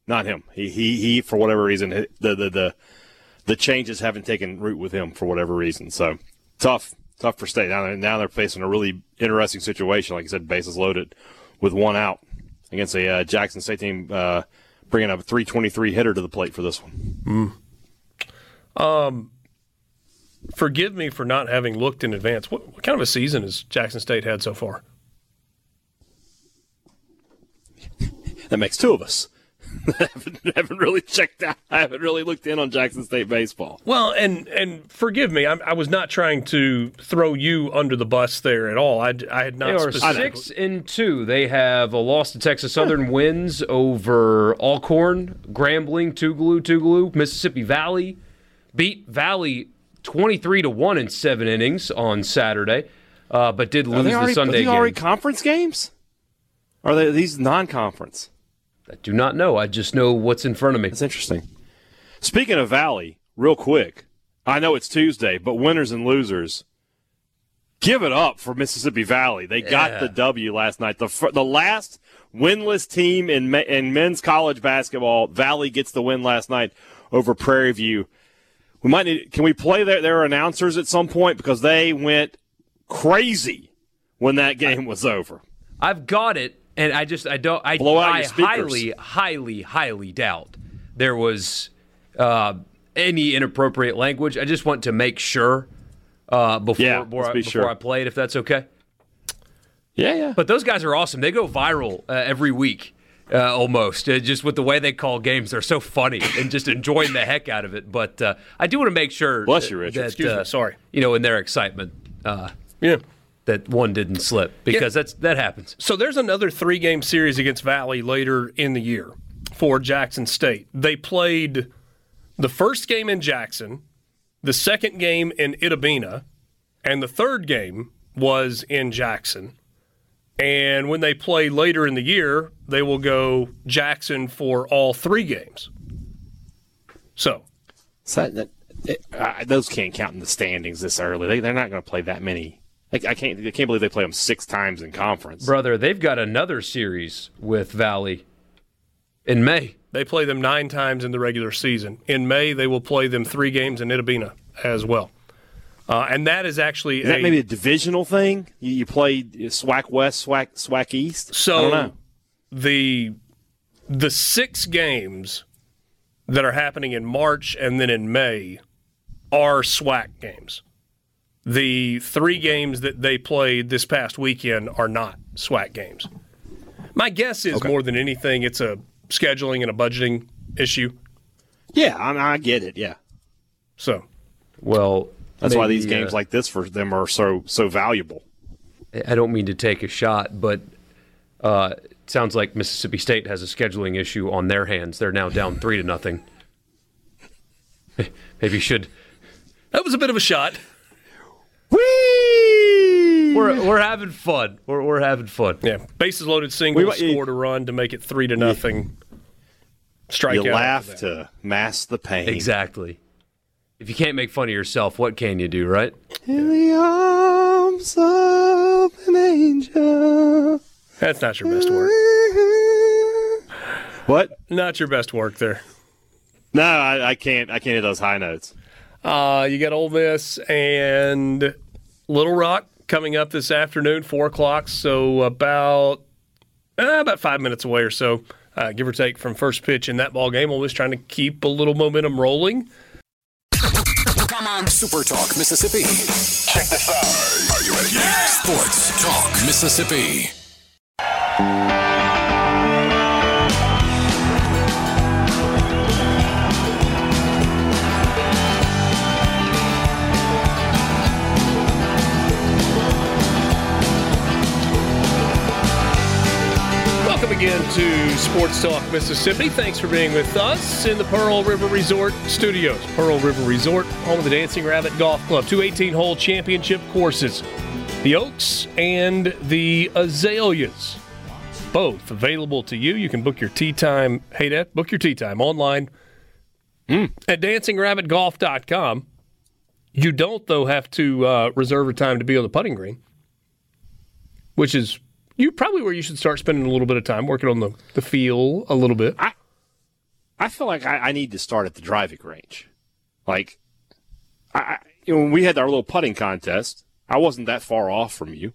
Not him. He he he for whatever reason the the the the changes haven't taken root with him for whatever reason. So tough, tough for State. Now they're, now they're facing a really interesting situation. Like I said, bases loaded with one out against a uh, Jackson State team uh, bringing up a 323 hitter to the plate for this one. Forgive me for not having looked in advance. What, what kind of a season has Jackson State had so far? <laughs> That makes two of us. <laughs> I haven't, haven't really checked out. I haven't really looked in on Jackson State baseball. Well, and and forgive me, I, I was not trying to throw you under the bus there at all. I, I had not. They are specifically- six and two. They have a loss to Texas Southern, wins over Alcorn, Grambling, Tougaloo, Tougaloo, Mississippi Valley, beat Valley twenty three to one in seven innings on Saturday, uh, but did lose they the already, are Sunday these already game. conference games? Are they these non-conference? I do not know. I just know what's in front of me. That's interesting. Speaking of Valley, real quick, I know it's Tuesday, but winners and losers, give it up for Mississippi Valley. They got the W last night. The the last winless team in in men's college basketball, Valley gets the win last night over Prairie View. We might need. Can we play their their announcers at some point because they went crazy when that game was over. I've got it, and I just I don't I, Blow out I highly highly highly doubt there was uh, any inappropriate language. I just want to make sure uh, before Yeah, before, be before sure. I play it, if that's okay. Yeah, yeah. But those guys are awesome. They go viral uh, every week. Uh, almost uh, just with the way they call games, they're so funny and just enjoying the heck out of it. But uh, I do want to make sure, Bless you, Richard. That, Excuse me, uh, sorry. You know, in their excitement, uh, Yeah. that one didn't slip because that's that happens. So there's another three game series against Valley later in the year for Jackson State. They played the first game in Jackson, the second game in Itta Bena, and the third game was in Jackson. And when they play later in the year, they will go Jackson for all three games. So So that, it, uh, those can't count in the standings this early. They, they're not going to play that many. Like, I can't. I can't believe they play them six times in conference. Brother, they've got another series with Valley in May. they play them nine times in the regular season. In May, they will play them three games in Itta Bena as well. Uh, and that is actually Is that a, maybe a divisional thing? You, you play SWAC West, SWAC, SWAC East. So I don't know. the the six games that are happening in March and then in May are SWAC games. The three games that they played this past weekend are not SWAC games. My guess is more than anything, it's a scheduling and a budgeting issue. Yeah, I, I get it. Yeah, So Well, that's why these games uh, like this for them are so so valuable. I don't mean to take a shot, but uh, sounds like Mississippi State has a scheduling issue on their hands. They're now down three to nothing. <laughs> Maybe you should. That was a bit of a shot. Whee! We're, we're having fun. We're, we're having fun. Yeah, bases loaded single, We might- scored a run to make it three to nothing. Strike You out laugh to mask the pain. Exactly. If you can't make fun of yourself, what can you do, right? In the arms of an angel. That's not your best work. <laughs> What? Not your best work there. No, I, I can't. I can't hit those high notes. Uh, you got Ole Miss and Little Rock coming up this afternoon, four o'clock. So about uh, about five minutes away or so, uh, give or take from first pitch in that ball game. Ole Miss trying to keep a little momentum rolling. Come on, Super Talk Mississippi. Check this out. Are you ready? Sports Talk Mississippi. Welcome again to Sports Talk Mississippi. Thanks for being with us in the Pearl River Resort studios. Pearl River Resort, home of the Dancing Rabbit Golf Club, two 18 hole championship courses, the Oaks and the Azaleas. Both available to you. You can book your tee time. Hey, Dad, book your tee time online at dancingrabbitgolf.com. You don't, though, have to uh, reserve a time to be on the putting green, which is you probably where you should start spending a little bit of time working on the, the feel a little bit. I I feel like I, I need to start at the driving range. Like, I, I, you know, when we had our little putting contest, I wasn't that far off from you.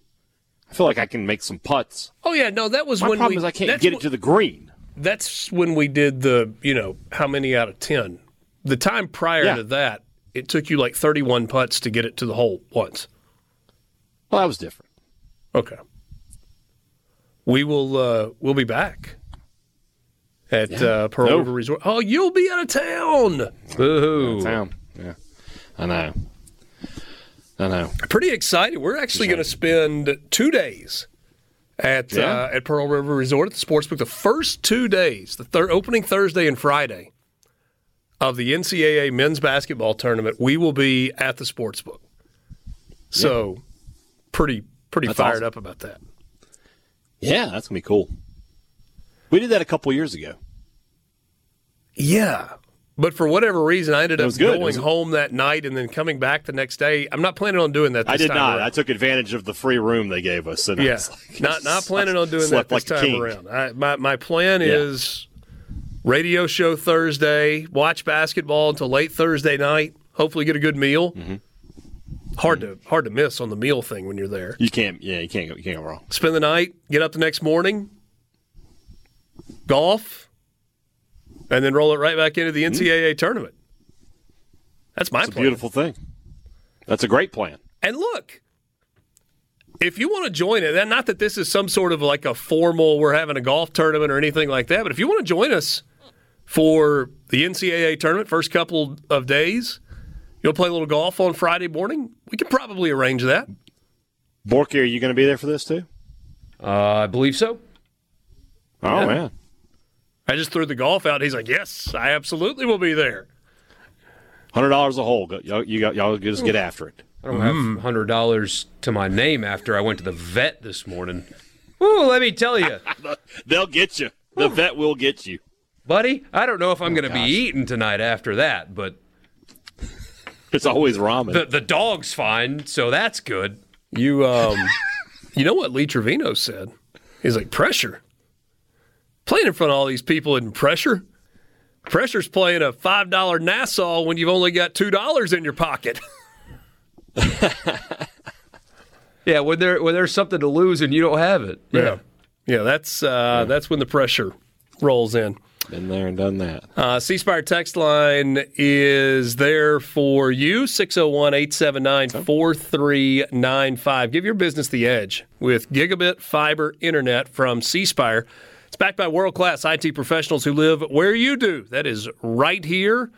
I feel like I can make some putts. Oh yeah, no, that was My when problem we. is I can't get it to the green. That's when we did the you know how many out of ten. The time prior Yeah. to that, it took you like thirty-one putts to get it to the hole once. Well, that was different. Okay. We will. Uh, we'll be back at uh, Pearl No. River Resort. Oh, you'll be out of town. Boo. Town. Yeah. I know. I know. Pretty excited. We're actually going to spend two days at Yeah. uh, at Pearl River Resort at the Sportsbook. The first two days, the thir- opening Thursday and Friday of the NCAA men's basketball tournament, we will be at the Sportsbook. So, pretty pretty That's fired awesome. up about that. Yeah, that's gonna be cool. We did that a couple years ago. Yeah. But for whatever reason, I ended up. Going was- home that night and then coming back the next day. I'm not planning on doing that. This I did not. around. I took advantage of the free room they gave us. And I Yeah, was like, <laughs> not not planning on doing that this like time around. I, my my plan Yeah. is radio show Thursday, watch basketball until late Thursday night. Hopefully, get a good meal. Mm-hmm. Hard to hard to miss on the meal thing when you're there. You can't. Yeah, you can't go. You can't go wrong. Spend the night, get up the next morning, golf, and then roll it right back into the hmm. NCAA tournament. That's my. A plan. beautiful thing. That's a great plan. And look, if you want to join it, and not that this is some sort of like a formal, we're having a golf tournament or anything like that, but if you want to join us for the NCAA tournament, first couple of days, you'll play a little golf on Friday morning, we could probably arrange that. Borky, are you going to be there for this too? Uh, I believe so. Oh man, I just threw the golf out. He's like, yes, I absolutely will be there. hundred dollars a hole. Y'all, you got, y'all just get after it. I don't have hundred dollars to my name after I went to the vet this morning. Ooh, let me tell you, <laughs> They'll get you. The vet will get you. buddy. I don't know if I'm going to be eating tonight after that, but It's always ramen. the the dog's fine, so that's good. You, um, <laughs> you know what Lee Trevino said? He's like, pressure. Playing in front of all these people isn't pressure. Pressure's playing a $5 Nassau when you've only got $2 in your pocket. <laughs> Yeah, when there when there's something to lose and you don't have it. Yeah. Yeah, that's uh, that's when the pressure rolls in. Been there and done that. Uh, C Spire text line is there for you 601 879 4395. Give your business the edge with gigabit fiber internet from C Spire. It's backed by world class IT professionals who live where you do. That is right here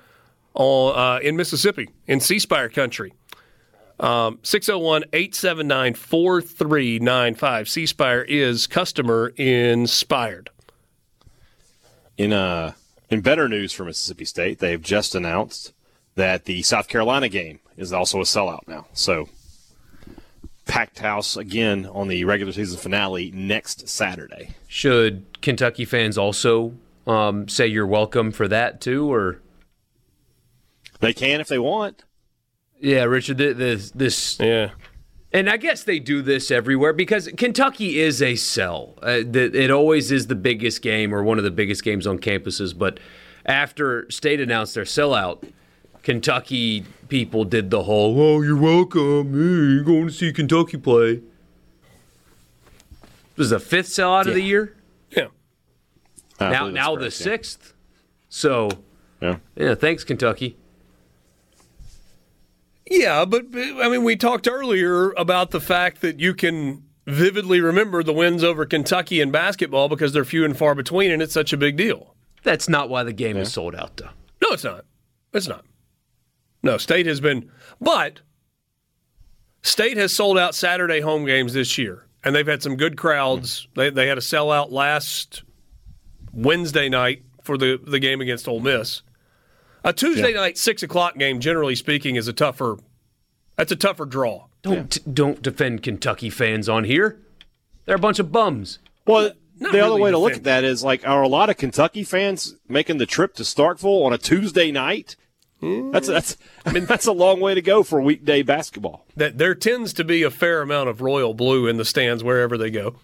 on, uh, in Mississippi, in C Spire country. Um, 601 879 4395. C Spire is customer inspired. In uh, in better news for Mississippi State, they've just announced that the South Carolina game is also a sellout now. So packed house again on the regular season finale next Saturday. Should Kentucky fans also um, say you're welcome for that too, or They can if they want. yeah, Richard, this this Yeah. And I guess they do this everywhere because Kentucky is a sell. Uh, the, it always is the biggest game or one of the biggest games on campuses. But after State announced their sellout, Kentucky people did the whole, "Oh, you're welcome. Hey, you're going to see Kentucky play." This is the fifth sellout of the year. Yeah. I now, believe that's now the yeah. sixth. So, Yeah. yeah, thanks Kentucky. Yeah, but but, I mean, we talked earlier about the fact that you can vividly remember the wins over Kentucky in basketball because they're few and far between, and it's such a big deal. That's not why the game is sold out, though. No, it's not. It's not. No, State has been, but State has sold out Saturday home games this year, and they've had some good crowds. They they had a sellout last Wednesday night for the the game against Ole Miss. A Tuesday night six o'clock game, generally speaking, is a tougher. That's a tougher draw. Don't don't defend Kentucky fans on here. They're a bunch of bums. Well, the Not other really way to look at that is like, are a lot of Kentucky fans making the trip to Starkville on a Tuesday night? That's hmm. that's I mean <laughs> that's a long way to go for weekday basketball. That there tends to be a fair amount of royal blue in the stands wherever they go.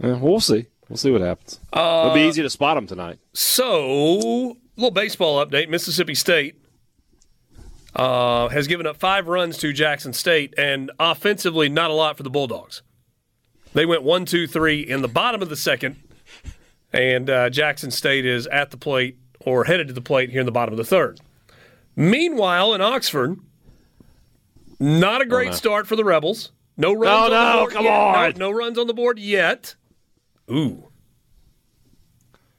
Yeah, we'll see. We'll see what happens. It'll be uh, easy to spot them tonight. So, little baseball update: Mississippi State uh, has given up five runs to Jackson State, and offensively, not a lot for the Bulldogs. They went one, two, three in the bottom of the second, and uh, Jackson State is at the plate or headed to the plate here in the bottom of the third. Meanwhile, in Oxford, not a great start for the Rebels. No runs Oh, on the board come yet. No- no runs on the board yet. Ooh.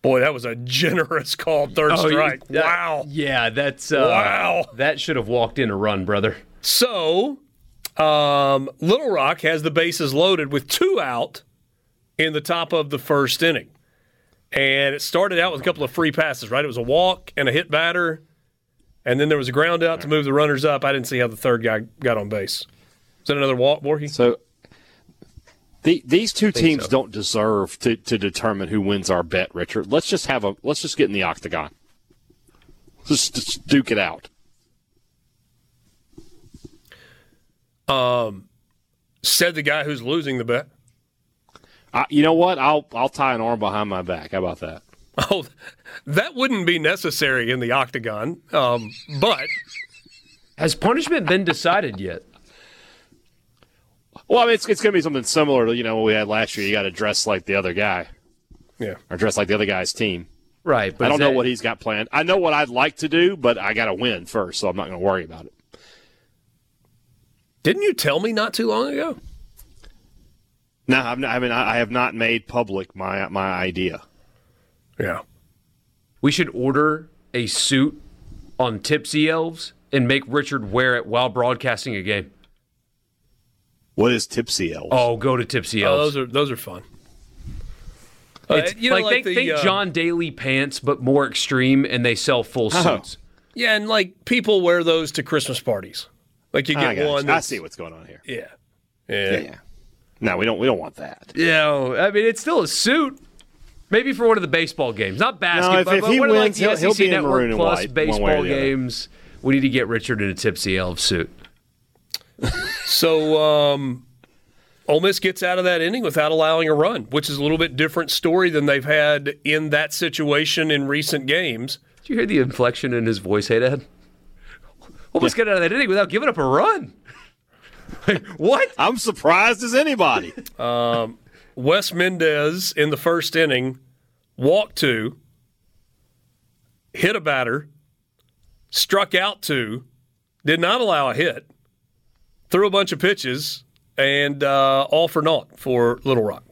Boy, that was a generous call, third Oh, you- strike. that- wow. Yeah, that's uh, Wow. That should have walked in a run, brother. So, um, Little Rock has the bases loaded with two out in the top of the first inning. And it started out with a couple of free passes, right? It was a walk and a hit batter. And then there was a ground out to move the runners up. I didn't see how the third guy got on base. Is that another walk, Borky? So the, these two teams so. don't deserve to, to determine who wins our bet, Richard. Let's just have a let's just get in the octagon. Just, just duke it out. Um, Said the guy who's losing the bet. I, you know what? I'll I'll tie an arm behind my back. How about that? Oh, that wouldn't be necessary in the octagon. Um, but Has punishment been decided yet? Well, I mean, it's, it's going to be something similar to you know what we had last year. You got to dress like the other guy yeah, or dress like the other guy's team. Right, but I don't is know that- what he's got planned. I know what I'd like to do, but I got to win first, so I'm not going to worry about it. didn't you tell me not too long ago? No, I'm not, I mean, I I have not made public my my idea. Yeah. we should order a suit on Tipsy Elves and make Richard wear it while broadcasting a game. What is tipsy elves? Oh, go to Tipsy Oh, Elves. those are those are fun. Uh, It's you know, like, like think, the, think uh, John Daly pants, but more extreme, and they sell full Oh. suits. Yeah, and like people wear those to Christmas parties. Like you get got one. you. I see what's going on here. Yeah. Yeah. Yeah, yeah. No, we don't. We don't want that. Yeah, I mean it's still a suit. Maybe for one of the baseball games, not basketball. if- if but he one wins, like he'll- the he'll be in Network maroon and Plus white, one way or baseball the other. games. We need to get Richard in a Tipsy Elves suit. <laughs> So um, Ole Miss gets out of that inning without allowing a run, which is a little bit different story than they've had in that situation in recent games. Did you hear the inflection in his voice, hey Dad? Almost get out of that inning without giving up a run. Like, <laughs> what? I'm surprised as anybody. <laughs> Wes Mendez in the first inning walked two, hit a batter, struck out two, did not allow a hit, threw a bunch of pitches, and uh, all for naught for Little Rock.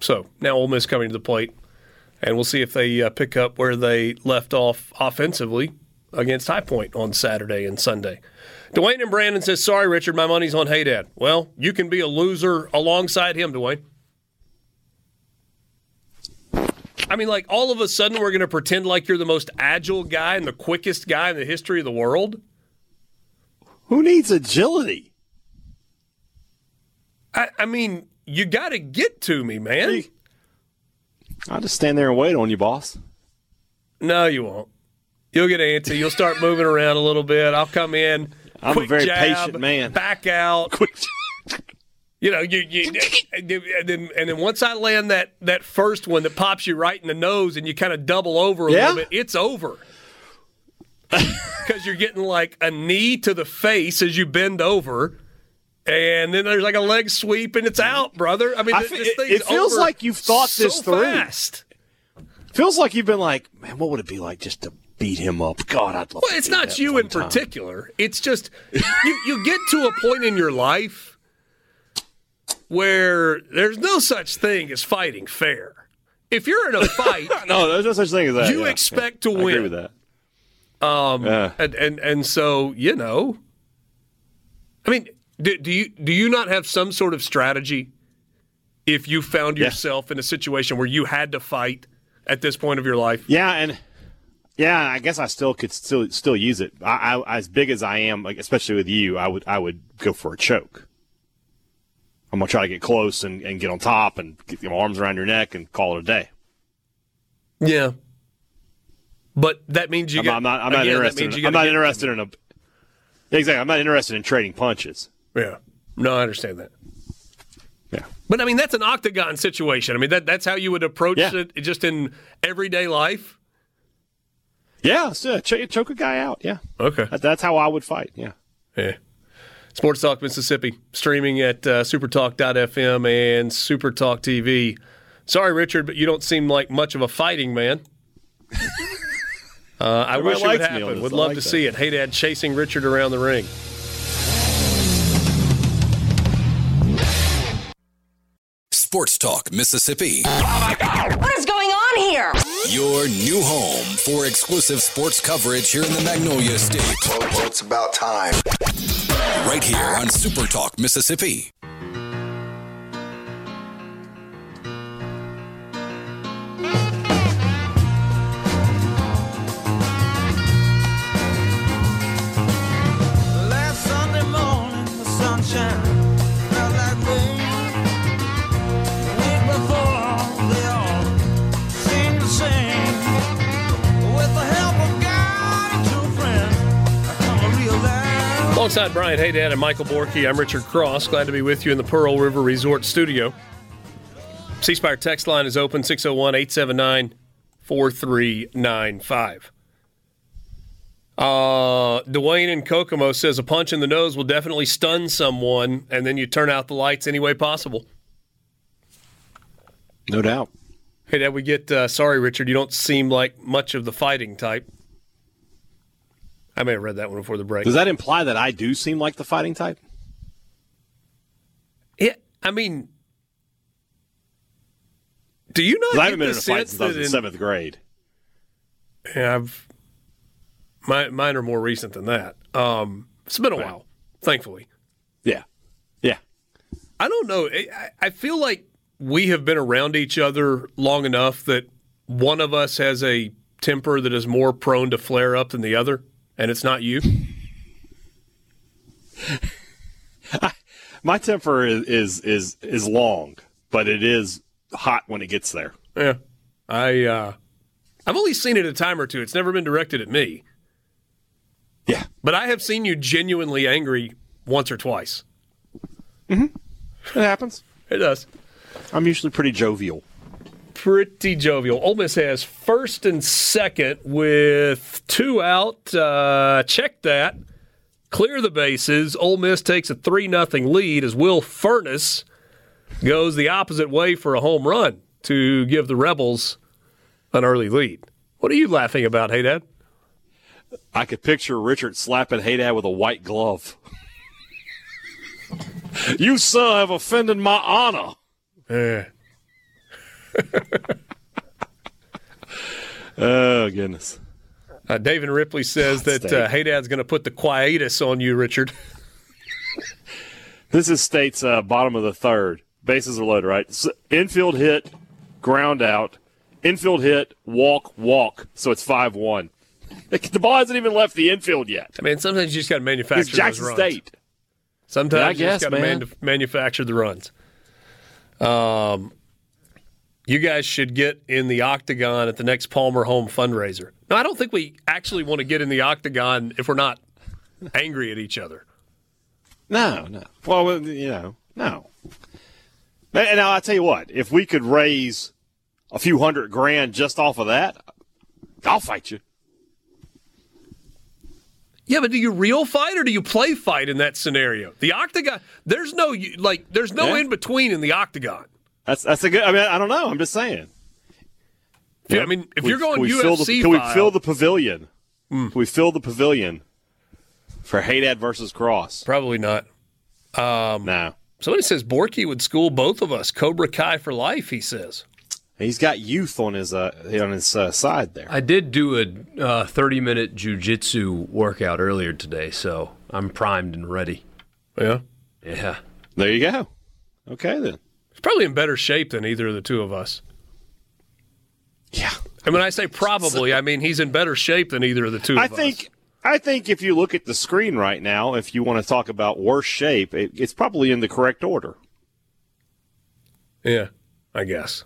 So now Ole Miss coming to the plate, and we'll see if they uh, pick up where they left off offensively against High Point on Saturday and Sunday. Dwayne and Brandon says, "Sorry, Richard, my money's on Hey Dad." Well, you can be a loser alongside him, Dwayne. I mean, like all of a sudden, we're going to pretend like you're the most agile guy and the quickest guy in the history of the world. Who needs agility? I, I mean, you got to get to me, man. I'll just stand there and wait on you, boss. No, you won't. You'll get antsy. You'll start <laughs> moving around a little bit. I'll come in. I'm a very jab, patient man. Back out. <laughs> Quick. You know, you, you <laughs> and then and then once I land that that first one that pops you right in the nose and you kind of double over a Yeah? little bit, it's over. Because you're getting like a knee to the face as you bend over, and then there's like a leg sweep and it's out, brother. I mean, I th- this it- feels like you've thought so this through. Fast. Feels like you've been like, man, what would it be like just to beat him up? God, I'd love. Well, it's not you in time. particular. It's just you, you get to a point in your life where there's no such thing as fighting fair. If you're in a <laughs> fight, No, there's no such thing as that. you yeah, expect yeah. to I agree win. with that. Um, Yeah. and, and and so you know, I mean, do, do you do you not have some sort of strategy if you found Yeah. yourself in a situation where you had to fight at this point of your life? Yeah, and yeah, I guess I still could still still use it. I, I as big as I am, like especially with you, I would I would go for a choke. I'm gonna try to get close and, and get on top and get my arms around your neck and call it a day. Yeah. But that means you I'm, get. not- I'm not. I'm not again, interested. In, I'm not interested in a. Exactly. I'm not interested in trading punches. Yeah. No, I understand that. Yeah. But I mean, that's an octagon situation. I mean, that that's how you would approach Yeah. it just in everyday life. Yeah. So, ch- choke a guy out. Yeah. Okay. That, that's how I would fight. Yeah. Yeah. Sports Talk Mississippi, streaming at uh, supertalk.fm and Supertalk TV. Sorry, Richard, but you don't seem like much of a fighting man. <laughs> Uh, I Everybody wish it would likes me on happen. Would love like to that. see it. Hey, Dad, chasing Richard around the ring. Sports Talk Mississippi, What is going on here? your new home for exclusive sports coverage here in the Magnolia State. Well, it's about time. Right here on Super Talk Mississippi. Alongside Brian Hadad and Michael Borky, I'm Richard Cross. Glad to be with you in the Pearl River Resort studio. C Spire text line is open 601 879 4395. Uh, Dwayne in Kokomo says a punch in the nose will definitely stun someone, and then you turn out the lights any way possible. No doubt. Hey, Dad, we get uh, sorry, Richard. You don't seem like much of the fighting type. I may have read that one before the break. Does that imply that I do seem like the fighting type? Yeah, I mean, do you not? I haven't been in a fight since I was in seventh grade. Yeah, I've my, mine are more recent than that. Um, it's been a while, thankfully. Yeah. Yeah. I don't know. I- I feel like we have been around each other long enough that one of us has a temper that is more prone to flare up than the other, and it's not you. <laughs> My temper is, is is is long, but it is hot when it gets there. Yeah, I uh, I've only seen it a time or two. It's never been directed at me, Yeah. but I have seen you genuinely angry once or twice. It happens. It does. I'm usually pretty jovial. Pretty jovial. Ole Miss has first and second with two out. Uh, check that. Clear the bases. Ole Miss takes a 3 0 lead as Will Furniss goes the opposite way for a home run to give the Rebels an early lead. What are you laughing about, hey, Dad? I could picture Richard slapping Hadad with a white glove. <laughs> you, sir, have offended my honor. Eh. Oh, goodness. Uh, David Ripley says that uh, Hey Dad's going to put the quietus on you, Richard. <laughs> This is State's uh, bottom of the third. Bases are loaded, right? S infield hit, ground out. Infield hit, walk, walk. So it's 5 1. The ball hasn't even left the infield yet. I mean, sometimes you just got to manufacture It's Jackson those runs. State. Sometimes Yeah, you just got to man. manu- manufacture the runs. Um, you guys should get in the octagon at the next Palmer Home fundraiser. No, I don't think we actually want to get in the octagon if we're not angry at each other. No, no. Well, you know, no. And and now I tell you what, if we could raise a few hundred grand just off of that, I'll fight you. Yeah, but do you real fight or do you play fight in that scenario? The octagon, there's no like, there's no Yeah. in between in the octagon. That's that's a good. I mean, I don't know. I'm just saying. Yeah, I mean, if Can you're going can we fill the, UFC can we file- fill the pavilion? Can we fill the pavilion for Hadad versus Cross? Probably not. Um, no. Somebody says Borky would school both of us. Cobra Kai for life, he says. He's got youth on his uh, on his uh, side there. I did do a uh, 30 minute jujitsu workout earlier today, so I'm primed and ready. Yeah. Yeah. There you go. Okay then. He's probably in better shape than either of the two of us. Yeah. And when I say probably, I mean he's in better shape than either of the two I of us. think I think if you look at the screen right now, if you want to talk about worse shape, it, it's probably in the correct order. Yeah, I guess.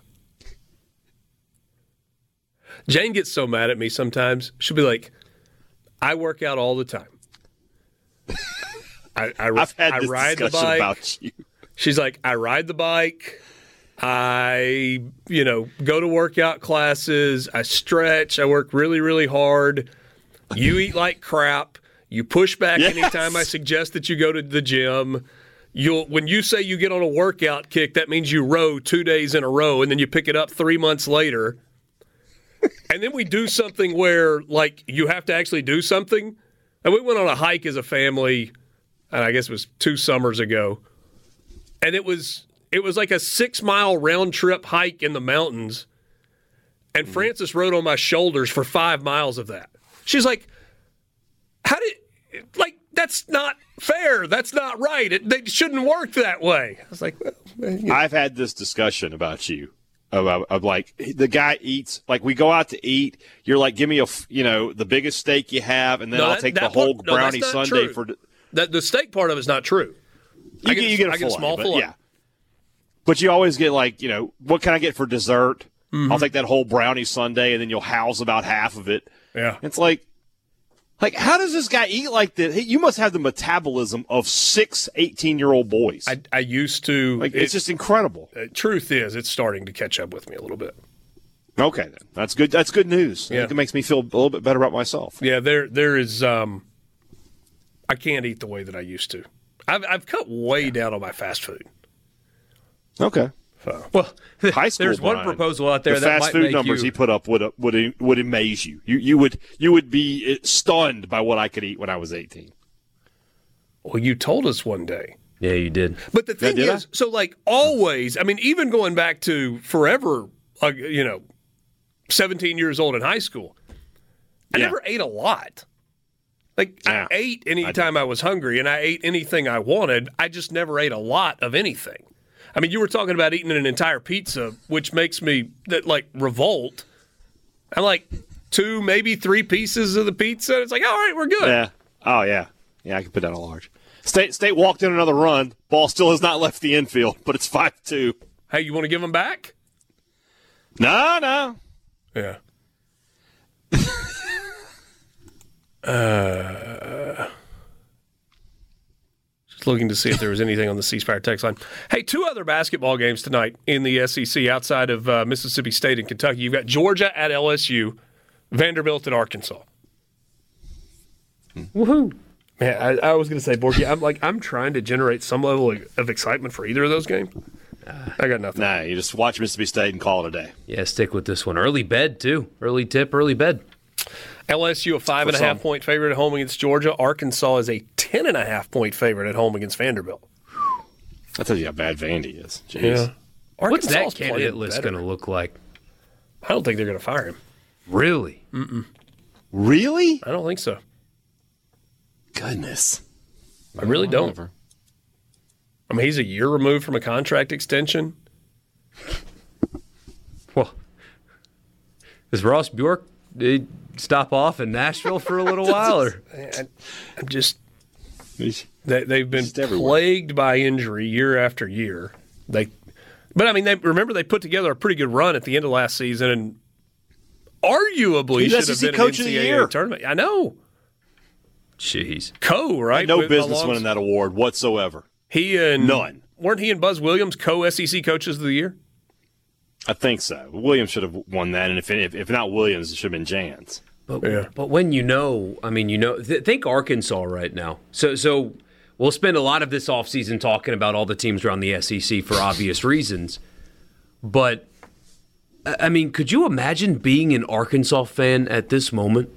Jane gets so mad at me sometimes. She'll be like, I work out all the time. <laughs> I, I, I've had I this ride the discussion bike. about you. She's like, I ride the bike. I, you know, go to workout classes. I stretch. I work really, really hard. You eat <laughs> like crap. You push back Yes. anytime I suggest that you go to the gym. You'll when you say you get on a workout kick, that means you row two days in a row, and then you pick it up three months later. <laughs> and then we do something where like you have to actually do something. And we went on a hike as a family, and I guess it was two summers ago and it was it was like a six mile round trip hike in the mountains and mm-hmm. frances rode on my shoulders for five miles of that she's like how did like that's not fair that's not right it, it shouldn't work that way i was like well, man, you know. I've had this discussion about you. About, of like the guy eats like we go out to eat. You're like, give me a you know the biggest steak you have, and then No, I'll that- take the whole part- brownie not sundae true. for. that the steak part of it's not true You get, you get a I get a small fillet. Yeah, but you always get like you know what can I get for dessert? Mm-hmm. I'll take that whole brownie sundae, and then you'll house about half of it. yeah It's like, like how does this guy eat like this? You must have the metabolism of six 18 year old boys. I, I used to like it- it's just incredible. uh, truth is it's starting to catch up with me a little bit Okay, then that's good. That's good news. Yeah. It makes me feel a little bit better about myself. Yeah, there there is um I can't eat the way that I used to. I've I've cut way down on my fast food. Okay. Well, High <laughs> school. there's one proposal out there the that fast might food make numbers you, he put up would would would amaze you. You you would you would be uh, stunned by what I could eat when I was 18. Well, you told us one day. Yeah, you did. But the thing did I? is, so like always, I mean, even going back to forever, uh, you know, 17 years old in high school, I Yeah. never ate a lot. Like Yeah, I ate anytime I, was hungry, and I ate anything I wanted. I just never ate a lot of anything. I mean, you were talking about eating an entire pizza, which makes me that like revolt. I'm like two, maybe three pieces of the pizza. It's like, all right, we're good. Yeah. Oh yeah. Yeah, I can put down a large. State State walked in another run. Ball still has not left the infield, but it's five two. Hey, you want to give them back? No, no. Yeah. <laughs> uh, just looking to see if there was anything on the C Spire text line. Hey, two other basketball games tonight in the SEC outside of uh, Mississippi State and Kentucky. You've got Georgia at LSU, Vanderbilt at Arkansas. Woohoo! Man, I, I was going to say, Borky, I'm like I'm trying to generate some level of, of excitement for either of those games. I got nothing. Nah, you just watch Mississippi State and call it a day. Yeah, stick with this one. Early bed too. Early tip, early bed. LSU a five and a For half some. point favorite at home against Georgia. Arkansas is a ten and a half point favorite at home against Vanderbilt. That tells you how bad Vandy is. Jeez. What's that Arkansas's candidate list going to look like? I don't think they're going to fire him. Really? Really? I don't think so. Goodness. I really don't. Whatever. I mean, he's a year removed from a contract extension. Well, is Ross Bjork eh, stop off in Nashville for a little <laughs> while? Or I, I'm just they, they've been Just plagued by injury year after year. They, but I mean, they remember they put together a pretty good run at the end of last season, and arguably He's should have SEC been Coach an of the NCAA Year. tournament. I know, jeez, Co right? No With business winning that award whatsoever. He and None. weren't he and Buzz Williams co SEC coaches of the year? I think so. Williams should have won that, and if if, if not Williams, it should have been Jans. But, Yeah. but when you know, I mean, you know, th- think Arkansas right now. So, so we'll spend a lot of this offseason talking about all the teams around the SEC for obvious reasons. But, I I mean, could you imagine being an Arkansas fan at this moment?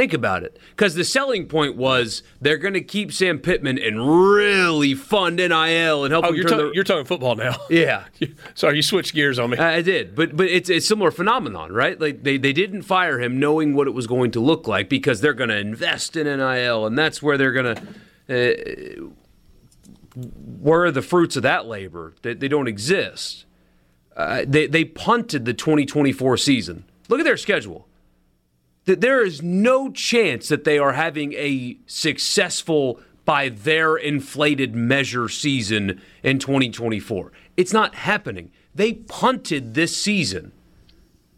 Think about it. Because the selling point was they're going to keep Sam Pittman and really fund NIL and help Oh, him you're, talking the- you're talking football now. <laughs> Yeah. Sorry, you switched gears on me. I I did, but but it's a similar phenomenon, right? Like they, they didn't fire him knowing what it was going to look like because they're going to invest in NIL, and that's where they're going to. Uh, where are the fruits of that labor? They, they don't exist. Uh, they they punted the 2024 season. Look at their schedule. That there is no chance that they are having a successful by their inflated measure season in 2024. It's not happening. They punted this season.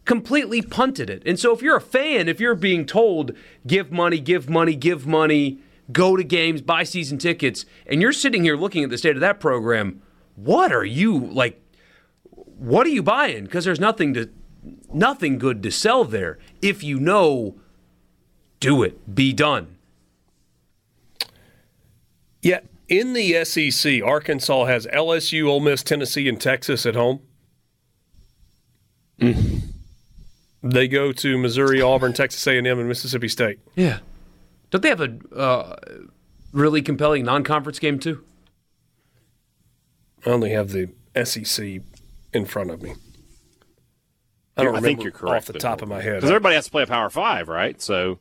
Completely punted it. And so if you're a fan, if you're being told give money, give money, give money, go to games, buy season tickets, and you're sitting here looking at the state of that program, what are you like what are you buying? Because there's nothing to nothing good to sell there. If you know, do it. Be done. Yeah, in the SEC, Arkansas has LSU, Ole Miss, Tennessee, and Texas at home. They go to Missouri, Auburn, Texas A&M, and Mississippi State. Yeah. Don't they have a uh, really compelling non-conference game too? I only have the SEC in front of me. I don't I remember think you're correct. off the top of my head. Because everybody has to play a Power Five, right? So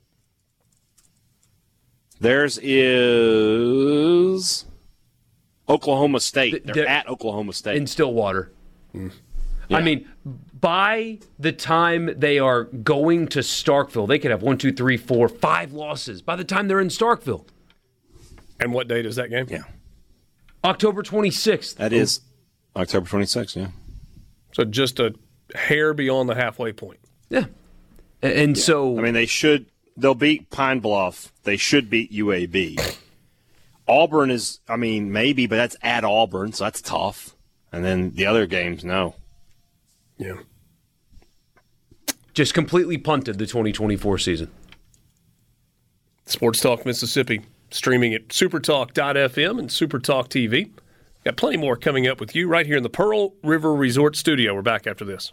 theirs is Oklahoma State. They're, they're- at Oklahoma State. in Stillwater. Hmm. I mean, by the time they are going to Starkville, they could have one, two, three, four, five losses. By the time they're in Starkville, and what date is that game? yeah, October 26th. that is October 26th. Yeah. So just a hair beyond the halfway point. Yeah. And, and so, I mean, they should. They'll beat Pine Bluff. They should beat UAB. Auburn is. I mean, maybe, but that's at Auburn, so that's tough. And then the other games, no. Yeah. just completely punted the 2024 season. Sports Talk Mississippi, streaming at supertalk.fm and Supertalk TV. Got plenty more coming up with you right here in the Pearl River Resort Studio. We're back after this.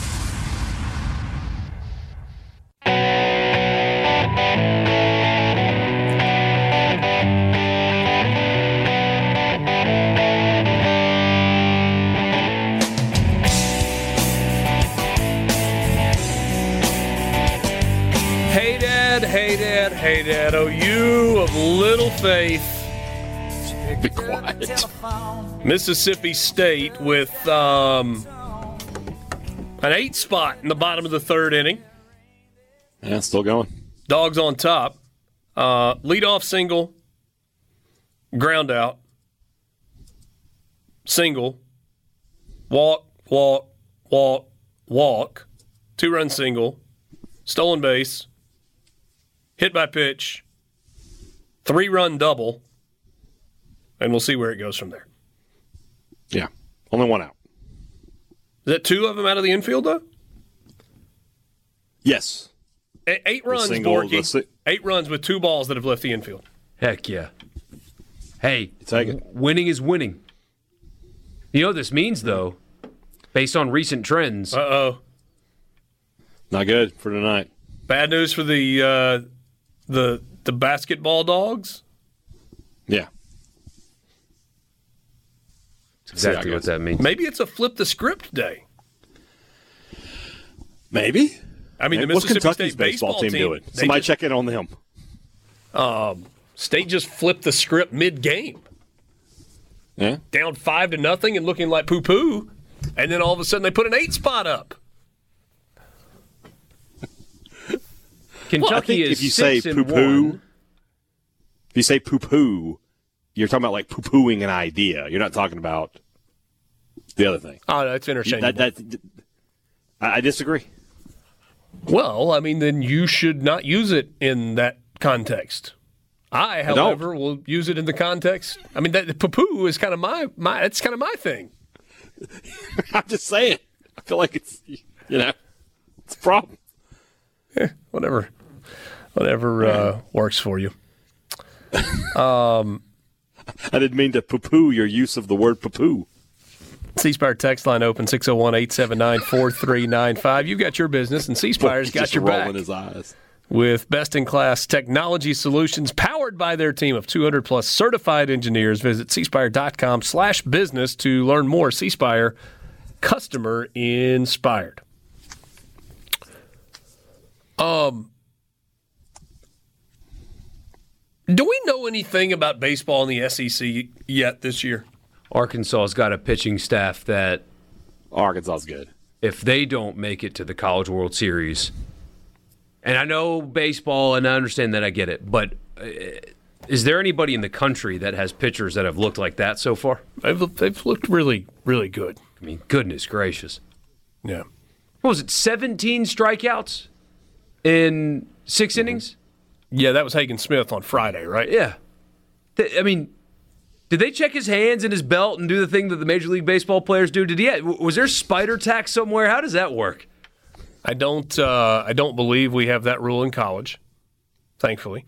Hey, Dad, Hadad. Oh, you of little faith. Be quiet. Mississippi State with um, an eight spot in the bottom of the third inning. Yeah, still going. Dogs on top. Uh, leadoff single, ground out, single, walk, walk, walk, walk, two run single, stolen base, hit by pitch, three run double, and we'll see where it goes from there. Yeah, only one out. Is that two of them out of the infield, though? Yes. A- Eight runs, single- Borky. si- Eight runs with two balls that have left the infield. Heck yeah. Hey, take it. winning is winning. You know what this means, though, based on recent trends. Uh oh. Not good for tonight. Bad news for the uh, the the basketball dogs. Yeah. exactly See, what that means. Maybe it's a flip the script day. Maybe. I mean, the What's Mississippi Kentucky's State baseball, team, doing? Somebody just- check in on them. Um, state just flipped the script mid game, Yeah. down five to nothing, and looking like poo poo, and then all of a sudden they put an eight spot up. Kentucky Well, I is if you say poo poo, if you say poo poo, you're talking about like poo pooing an idea. You're not talking about the other thing. Oh, that's interchangeable. That, that, I I disagree. well, I mean, then you should not use it in that context. I, however, will use it in the context. I mean, that poo poo is kind of my my. That's kind of my thing. <laughs> I'm just saying. I feel like it's you know it's a problem. Yeah, Whatever, whatever uh, works for you. <laughs> I didn't mean to poo poo your use of the word poo poo. C Spire text line open 601 879 4395. You've got your business, and C Spire's got your rolling back his eyes. with best in class technology solutions powered by their team of 200 plus certified engineers. Visit cspire.com slash business to learn more. C Spire, customer inspired. Um, do we know anything about baseball in the SEC yet this year? Arkansas's got a pitching staff that Arkansas's good. if they don't make it to the College World Series, and I know baseball and I understand that I get it, but uh, is there anybody in the country that has pitchers that have looked like that so far? They've, they've looked really, really good. I mean, goodness gracious. Yeah. What was it, 17 strikeouts in 6 innings? Yeah, that was Hagen Smith on Friday, right? Yeah. I mean, did they check his hands and his belt and do the thing that the Major League Baseball players do? Did he? w- Was there spider tack somewhere? How does that work? I don't. Uh, I don't believe we have that rule in college. Thankfully,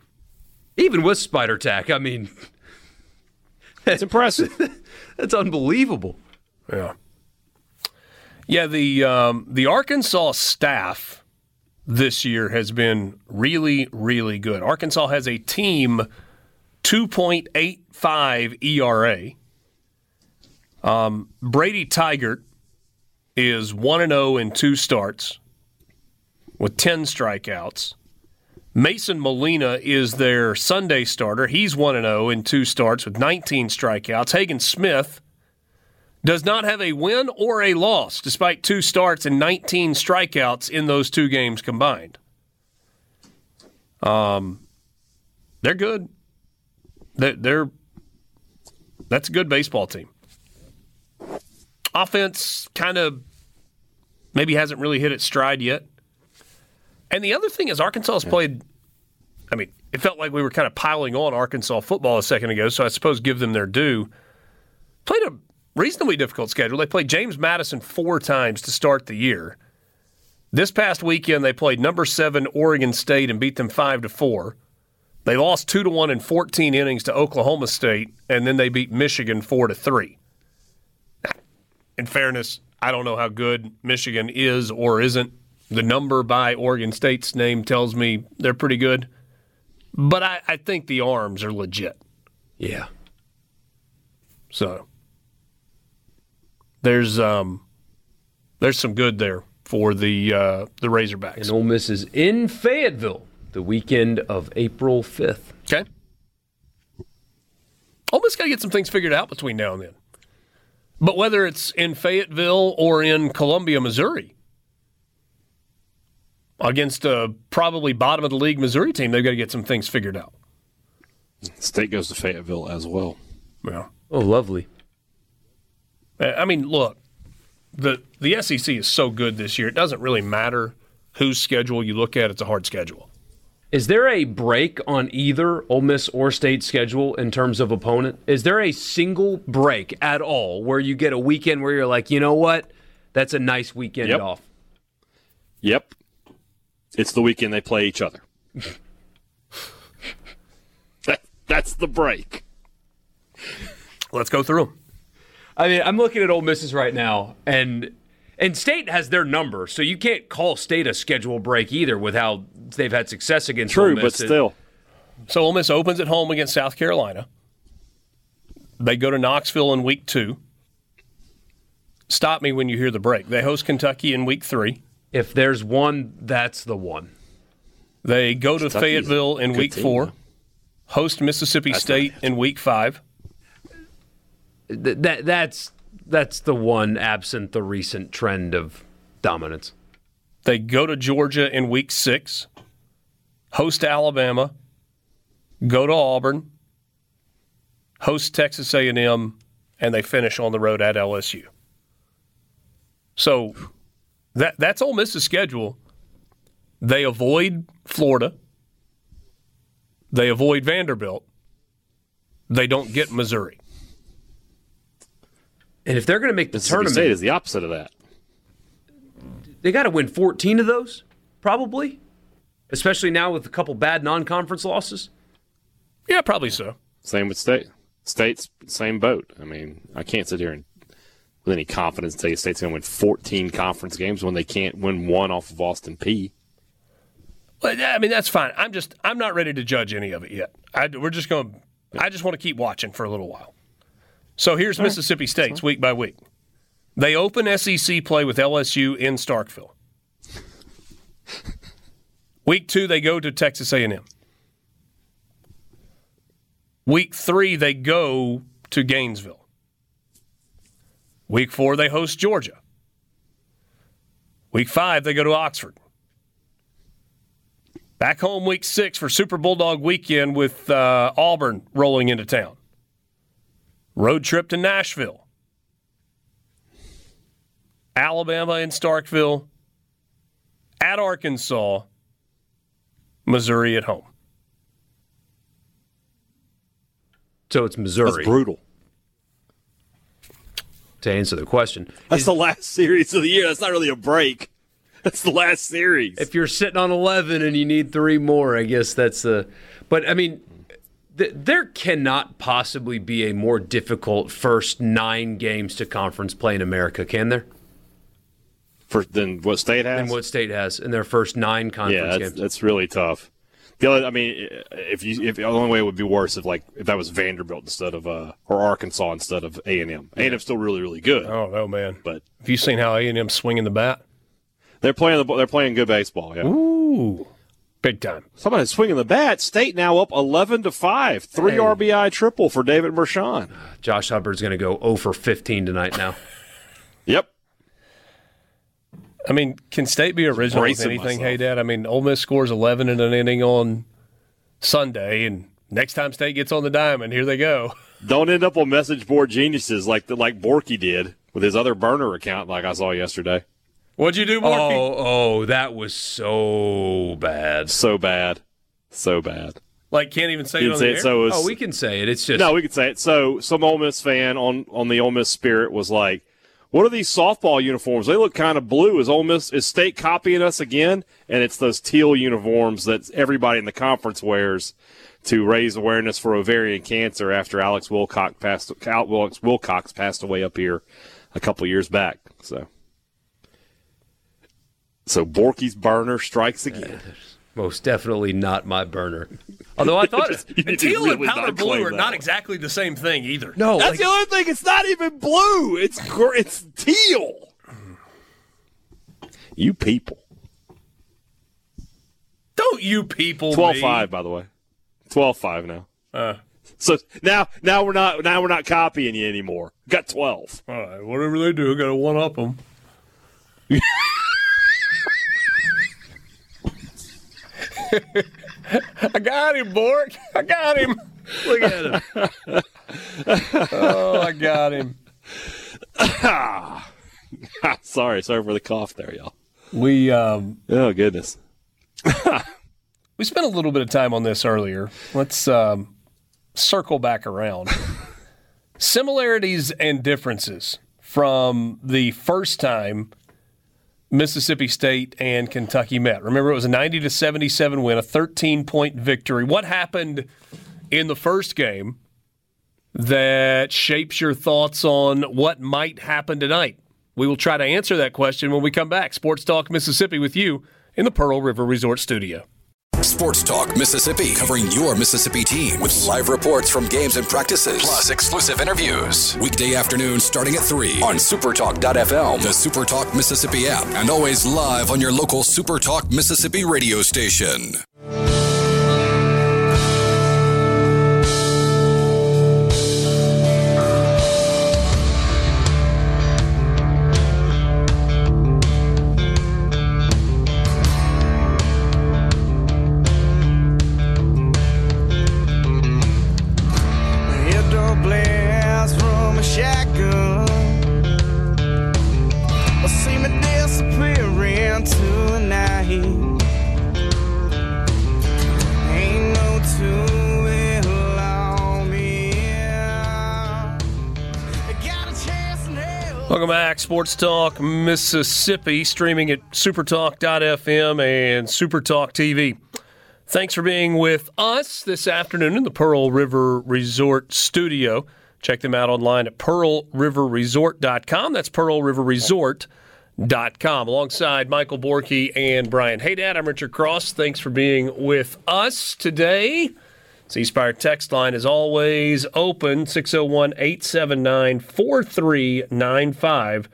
Even with spider tack, I mean, <laughs> that's impressive. <laughs> that's unbelievable. yeah, yeah. The um, the Arkansas staff this year has been really, really good. Arkansas has a team two point eight five ERA. Um, Brady Tigert is one and zero in two starts with ten strikeouts. Mason Molina is their Sunday starter. He's 1 0 in two starts with 19 strikeouts. Hagen Smith does not have a win or a loss despite two starts and 19 strikeouts in those two games combined. Um, they're good. They're, they're that's a good baseball team. Offense kind of maybe hasn't really hit its stride yet. And the other thing is, Arkansas has played. I mean, it felt like we were kind of piling on Arkansas football a second ago, so I suppose give them their due. Played a reasonably difficult schedule. They played James Madison four times to start the year. This past weekend, they played number seven Oregon State and beat them five to four. They lost two to one in 14 innings to Oklahoma State, and then they beat Michigan four to three. In fairness, I don't know how good Michigan is or isn't. The number by Oregon State's name tells me they're pretty good, but I, I think the arms are legit. Yeah. So there's um there's some good there for the uh, the Razorbacks. And Ole Miss is in Fayetteville the weekend of April 5th. Okay. Ole Miss got to get some things figured out between now and then. But whether it's in Fayetteville or in Columbia, Missouri, against a probably bottom of the league Missouri team, they've got to get some things figured out. State goes to Fayetteville as well. Yeah. Oh, lovely. Uh, I mean, look, the the SEC is so good this year. It doesn't really matter whose schedule you look at. It's a hard schedule. Is there a break on either Ole Miss or State schedule in terms of opponent? Is there a single break at all where you get a weekend where you're like, you know what, that's a nice weekend Yep. off? Yep. It's the weekend they play each other. <laughs> that, that's the break. Let's go through them. I mean, I'm looking at Ole Misses right now, and and State has their number, so you can't call State a schedule break either with how they've had success against Ole True, Miss. but still. So Ole Miss opens at home against South Carolina. They go to Knoxville in week two. Stop me when you hear the break. They host Kentucky in week three. If there's one, that's the one. They go to Kentucky's Fayetteville in week team, four. Host Mississippi That's State in week five. Th- that that's that's the one absent the recent trend of dominance. They go to Georgia in week six. Host Alabama. Go to Auburn. Host Texas A&M, and they finish on the road at LSU. So that that's Ole Miss's schedule. They avoid Florida. They avoid Vanderbilt. They don't get Missouri. And if they're going to make the Mississippi tournament, State is the opposite of that. they got to win 14 of those, probably. Especially now with a couple bad non-conference losses. Yeah, probably so. Same with State. State's same boat. I mean, I can't sit here and with any confidence tell you State's going to win 14 conference games when they can't win one off of Austin Peay. Well, I mean that's fine. I'm just I'm not ready to judge any of it yet. I, we're just going. I just want to keep watching for a little while. So here's Mississippi State's week by week. They open SEC play with LSU in Starkville. <laughs> Week two, they go to Texas A&M. Week three, they go to Gainesville. Week four, they host Georgia. Week five, they go to Oxford. Back home week six for Super Bulldog weekend with uh, Auburn rolling into town. Road trip to Nashville. Alabama in Starkville. At Arkansas. Missouri at home. So it's That's Missouri. brutal. to answer the question, That's the last series of the year. That's not really a break. That's the last series. if you're sitting on 11 and you need three more, I guess that's the. But I mean, th- there cannot possibly be a more difficult first nine games to conference play in America, can there? For than what State has. Than what State has in their first nine conference yeah, that's, games. that's really tough. The other, I mean, if you if the only way it would be worse if like if that was Vanderbilt instead of uh or Arkansas instead of A and M. A and M's still really really good, I don't know, man. but Have you seen how A&M swinging the bat? they're playing the they're playing good baseball. Yeah, Ooh, big time. somebody swinging the bat. State now up eleven to five, three Hey. RBI triple for David Mershon. Josh Hubbard's going to go 0 for 15 tonight now. <laughs> Yep, I mean, can State be original with anything? myself. Hey, Dad. I mean, Ole Miss scores 11 in an inning on Sunday, and next time State gets on the diamond, here they go. <laughs> don't end up on message board geniuses like the, like Borky did with his other burner account, like I saw yesterday. What'd you do, Borky? oh, oh, that was so bad. So bad, so bad. Like, can't even say it You'd on say the it air? so. It was, Oh, we can say it. It's just No, we can say it. So, some Ole Miss fan on on the Ole Miss spirit was like, "What are these softball uniforms? They look kind of blue. Is Ole Miss is State copying us again?" And it's those teal uniforms that everybody in the conference wears to raise awareness for ovarian cancer after Alex Wilcox passed Alex Wilcox passed away up here a couple years back. So, so Borky's burner strikes again. most definitely not my burner. Although I thought <laughs> it, You need Teal and powder blue are not one. exactly the same thing either. no, That's like, the other thing. It's not even blue. It's it's teal. You people. Don't you people 12-5, by the way. 12-5 now. Uh, So now now we're not now we're not copying you anymore. Got 12. all right, whatever they do, got to one up them. <laughs> <laughs> I got him, Bork. I got him. Look at him. oh, I got him. <laughs> sorry, sorry for the cough there, y'all. We um, Oh goodness. <laughs> we spent a little bit of time on this earlier. Let's um, circle back around. Similarities and differences from the first time Mississippi State and Kentucky met. Remember, it was a 90 to 77 win, a 13 point victory. What happened in the first game that shapes your thoughts on what might happen tonight? We will try to answer that question when we come back. Sports Talk Mississippi with you in the Pearl River Resort Studio. Sports Talk Mississippi, covering your Mississippi team with live reports from games and practices, plus exclusive interviews. Weekday afternoons starting at 3 on supertalk.fm, the Supertalk Mississippi app, and always live on your local Supertalk Mississippi radio station. Sports Talk Mississippi, streaming at supertalk.fm and Supertalk TV. Thanks for being with us this afternoon in the Pearl River Resort studio. Check them out online at pearlriverresort.com. That's pearlriverresort.com. Alongside Michael Borky and Brian Hadad, I'm Richard Cross. Thanks for being with us today. C Spire text line is always open 601 879 4395.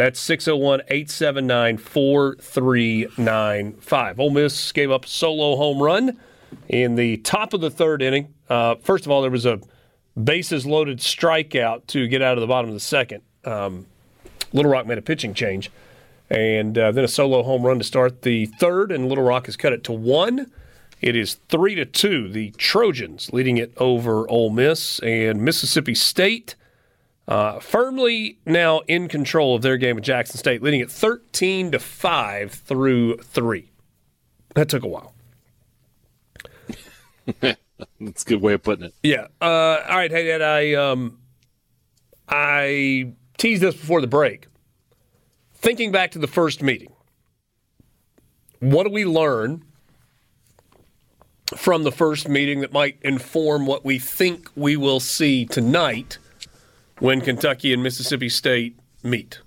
That's 601 879 4395. Ole Miss gave up a solo home run in the top of the third inning. Uh, first of all, there was a bases loaded strikeout to get out of the bottom of the second. Um, Little Rock made a pitching change. And uh, then a solo home run to start the third, and Little Rock has cut it to one. It is three to two. The Trojans leading it over Ole Miss and Mississippi State, uh, firmly now in control of their game at Jackson State, leading it thirteen to five through three. That took a while. <laughs> That's a good way of putting it. Yeah. Uh, all right. Hadad. I um, I teased this before the break. Thinking back to the first meeting, what do we learn from the first meeting that might inform what we think we will see tonight when Kentucky and Mississippi State meet?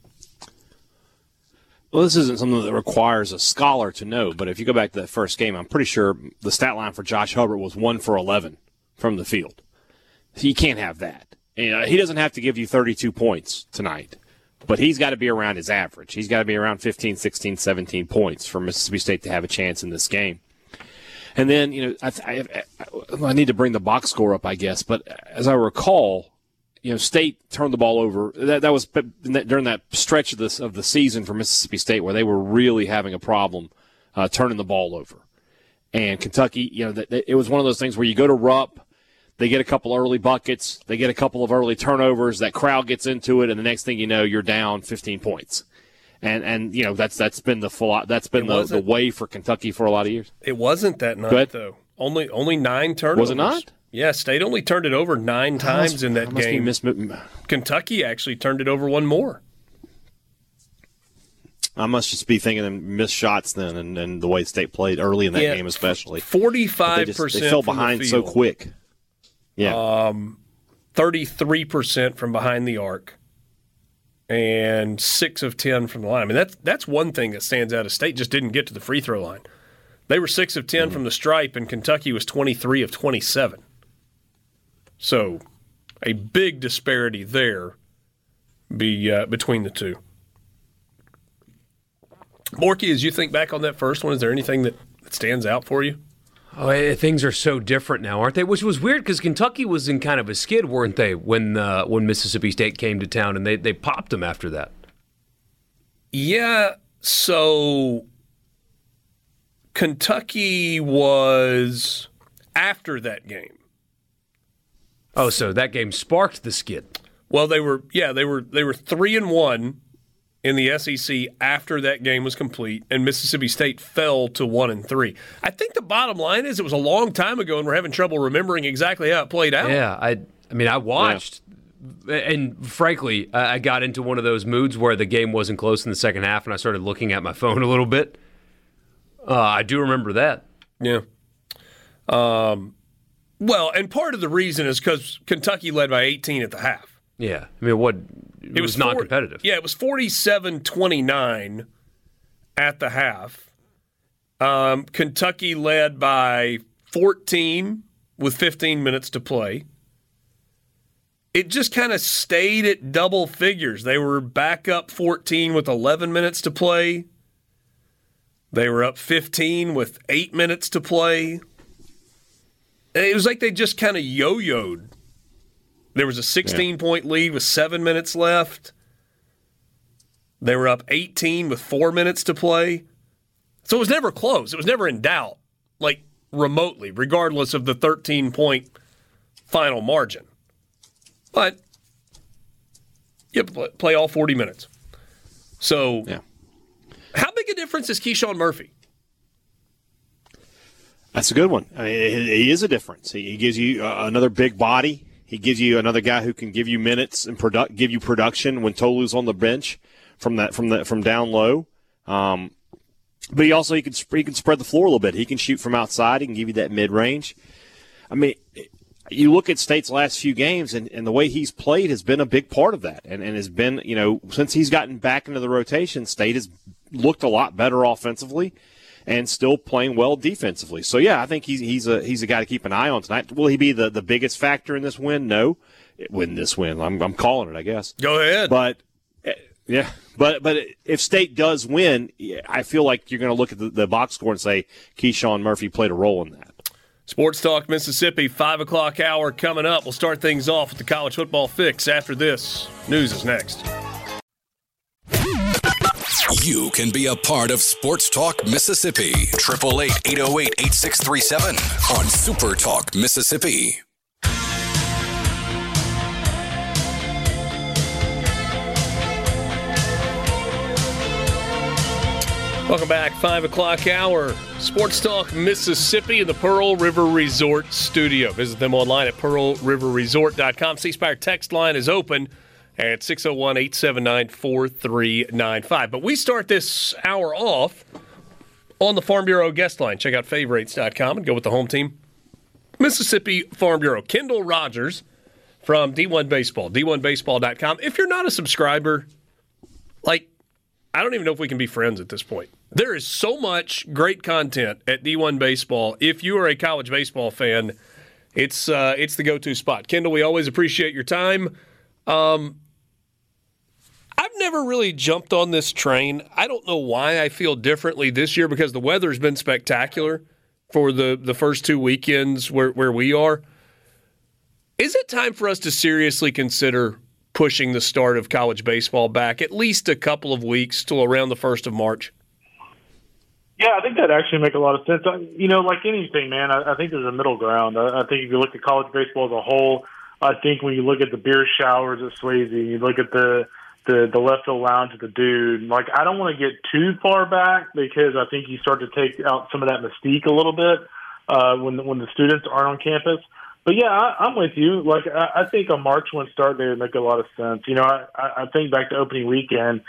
Well, this isn't something that requires a scholar to know, but if you go back to that first game, I'm pretty sure the stat line for Josh Hubbard was one for 11 from the field. He can't have that. Know, uh, he doesn't have to give you 32 points tonight, but he's got to be around his average. He's got to be around 15, 16, 17 points for Mississippi State to have a chance in this game. And then, you know, I, I, I need to bring the box score up, I guess, but as I recall, you know, State turned the ball over. That, that was during that stretch of this of the season for Mississippi State where they were really having a problem uh, turning the ball over. And Kentucky, you know, it was one of those things where you go to Rupp, they get a couple early buckets, they get a couple of early turnovers, that crowd gets into it, and the next thing you know, you're down 15 points. And and you know that's that's been the full that's been the, the way for Kentucky for a lot of years. It wasn't that night, though. Only only nine turnovers. Was it not? Yeah, State only turned it over nine times in that must game. mis- Kentucky actually turned it over one more. I must just be thinking of missed shots then, and, and the way State played early in that Yeah, game, especially. Forty-five percent. they fell behind so quick. Yeah, um, Thirty-three percent from behind the arc, and six of ten from the line. I mean, that's that's one thing that stands out. Of State just didn't get to the free throw line. They were six of 10 from the stripe, and Kentucky was twenty-three of twenty-seven. So, a big disparity there. Be uh, between the two. Borky, as you think back on that first one, is there anything that, that stands out for you? Oh, eh, things are so different now, aren't they? Which was weird because Kentucky was in kind of a skid, weren't they, when uh, when Mississippi State came to town, and they they popped them after that. Yeah, so Kentucky was after that game. Oh, so that game sparked the skid. Well, they were yeah, they were they were 3 and 1 in the SEC after that game was complete and Mississippi State fell to 1 and 3. I think the bottom line is it was a long time ago and we're having trouble remembering exactly how it played out. Yeah, I I mean I watched and frankly, I I got into one of those moods where the game wasn't close in the second half, and I started looking at my phone a little bit. Uh, I do remember that. Yeah. Um, well, and part of the reason is because Kentucky led by 18 at the half. Yeah, I mean, what? It, was, not four- competitive. Yeah, it was 47 29 at the half. Um, Kentucky led by 14 with 15 minutes to play. It just kind of stayed at double figures. They were back up 14 with 11 minutes to play. They were up 15 with eight minutes to play. And it was like they just kind of yo yoed. There was a 16 point lead with seven minutes left. They were up 18 with four minutes to play. So it was never close. It was never in doubt, like remotely, regardless of the 13 point final margin. But you have to play- play all 40 minutes. So, Yeah. How big a difference is KeShawn Murphy? That's a good one. I mean, he is a difference. He gives you uh, another big body. He gives you another guy who can give you minutes and product, give you production when Tolu's on the bench from that from the from down low. Um, but he also he can he can spread the floor a little bit. He can shoot from outside. He can give you that mid range. I mean, you look at State's last few games, and, and the way he's played has been a big part of that, and, and has been you know since he's gotten back into the rotation, State has looked a lot better offensively and still playing well defensively. So yeah, I think he's he's a he's a guy to keep an eye on tonight. Will he be the, the biggest factor in this win? No, win this win. I'm I'm calling it. I guess. Go ahead. But eh, yeah, but but if State does win, I feel like you're going to look at the, the box score and say KeShawn Murphy played a role in that. Sports Talk Mississippi, 5 o'clock hour coming up. We'll start things off with the college football fix after this. News is next. You can be a part of Sports Talk Mississippi. 888 808 8637 on Super Talk Mississippi. Welcome back, 5 o'clock hour. Sports Talk Mississippi in the Pearl River Resort studio. Visit them online at pearlriverresort.com. C Spire text line is open at 601 879 4395. But we start this hour off on the Farm Bureau guest line. Check out favorites.com and go with the home team. Mississippi Farm Bureau. Kendall Rogers from D1 Baseball, D1Baseball.com. If you're not a subscriber, like, I don't even know if we can be friends at this point. There is so much great content at D1 Baseball. If you are a college baseball fan, it's uh, it's the go-to spot. Kendall, we always appreciate your time. Um, I've never really jumped on this train. I don't know why I feel differently this year because the weather's been spectacular for the the first two weekends where where we are. Is it time for us to seriously consider pushing the start of college baseball back at least a couple of weeks till around the first of March? Yeah, I think that actually make a lot of sense. I- You know, like anything, man, I, I think there's a middle ground. I, I think if you look at college baseball as a whole, I think when you look at the beer showers at Swayze, you look at the the the left field lounge at the dude. Like, I don't want to get too far back because I think you start to take out some of that mystique a little bit uh, when when the students aren't on campus. But yeah, I, I'm with you. Like, I, I think a March one start there make a lot of sense. You know, I, I think back to opening weekend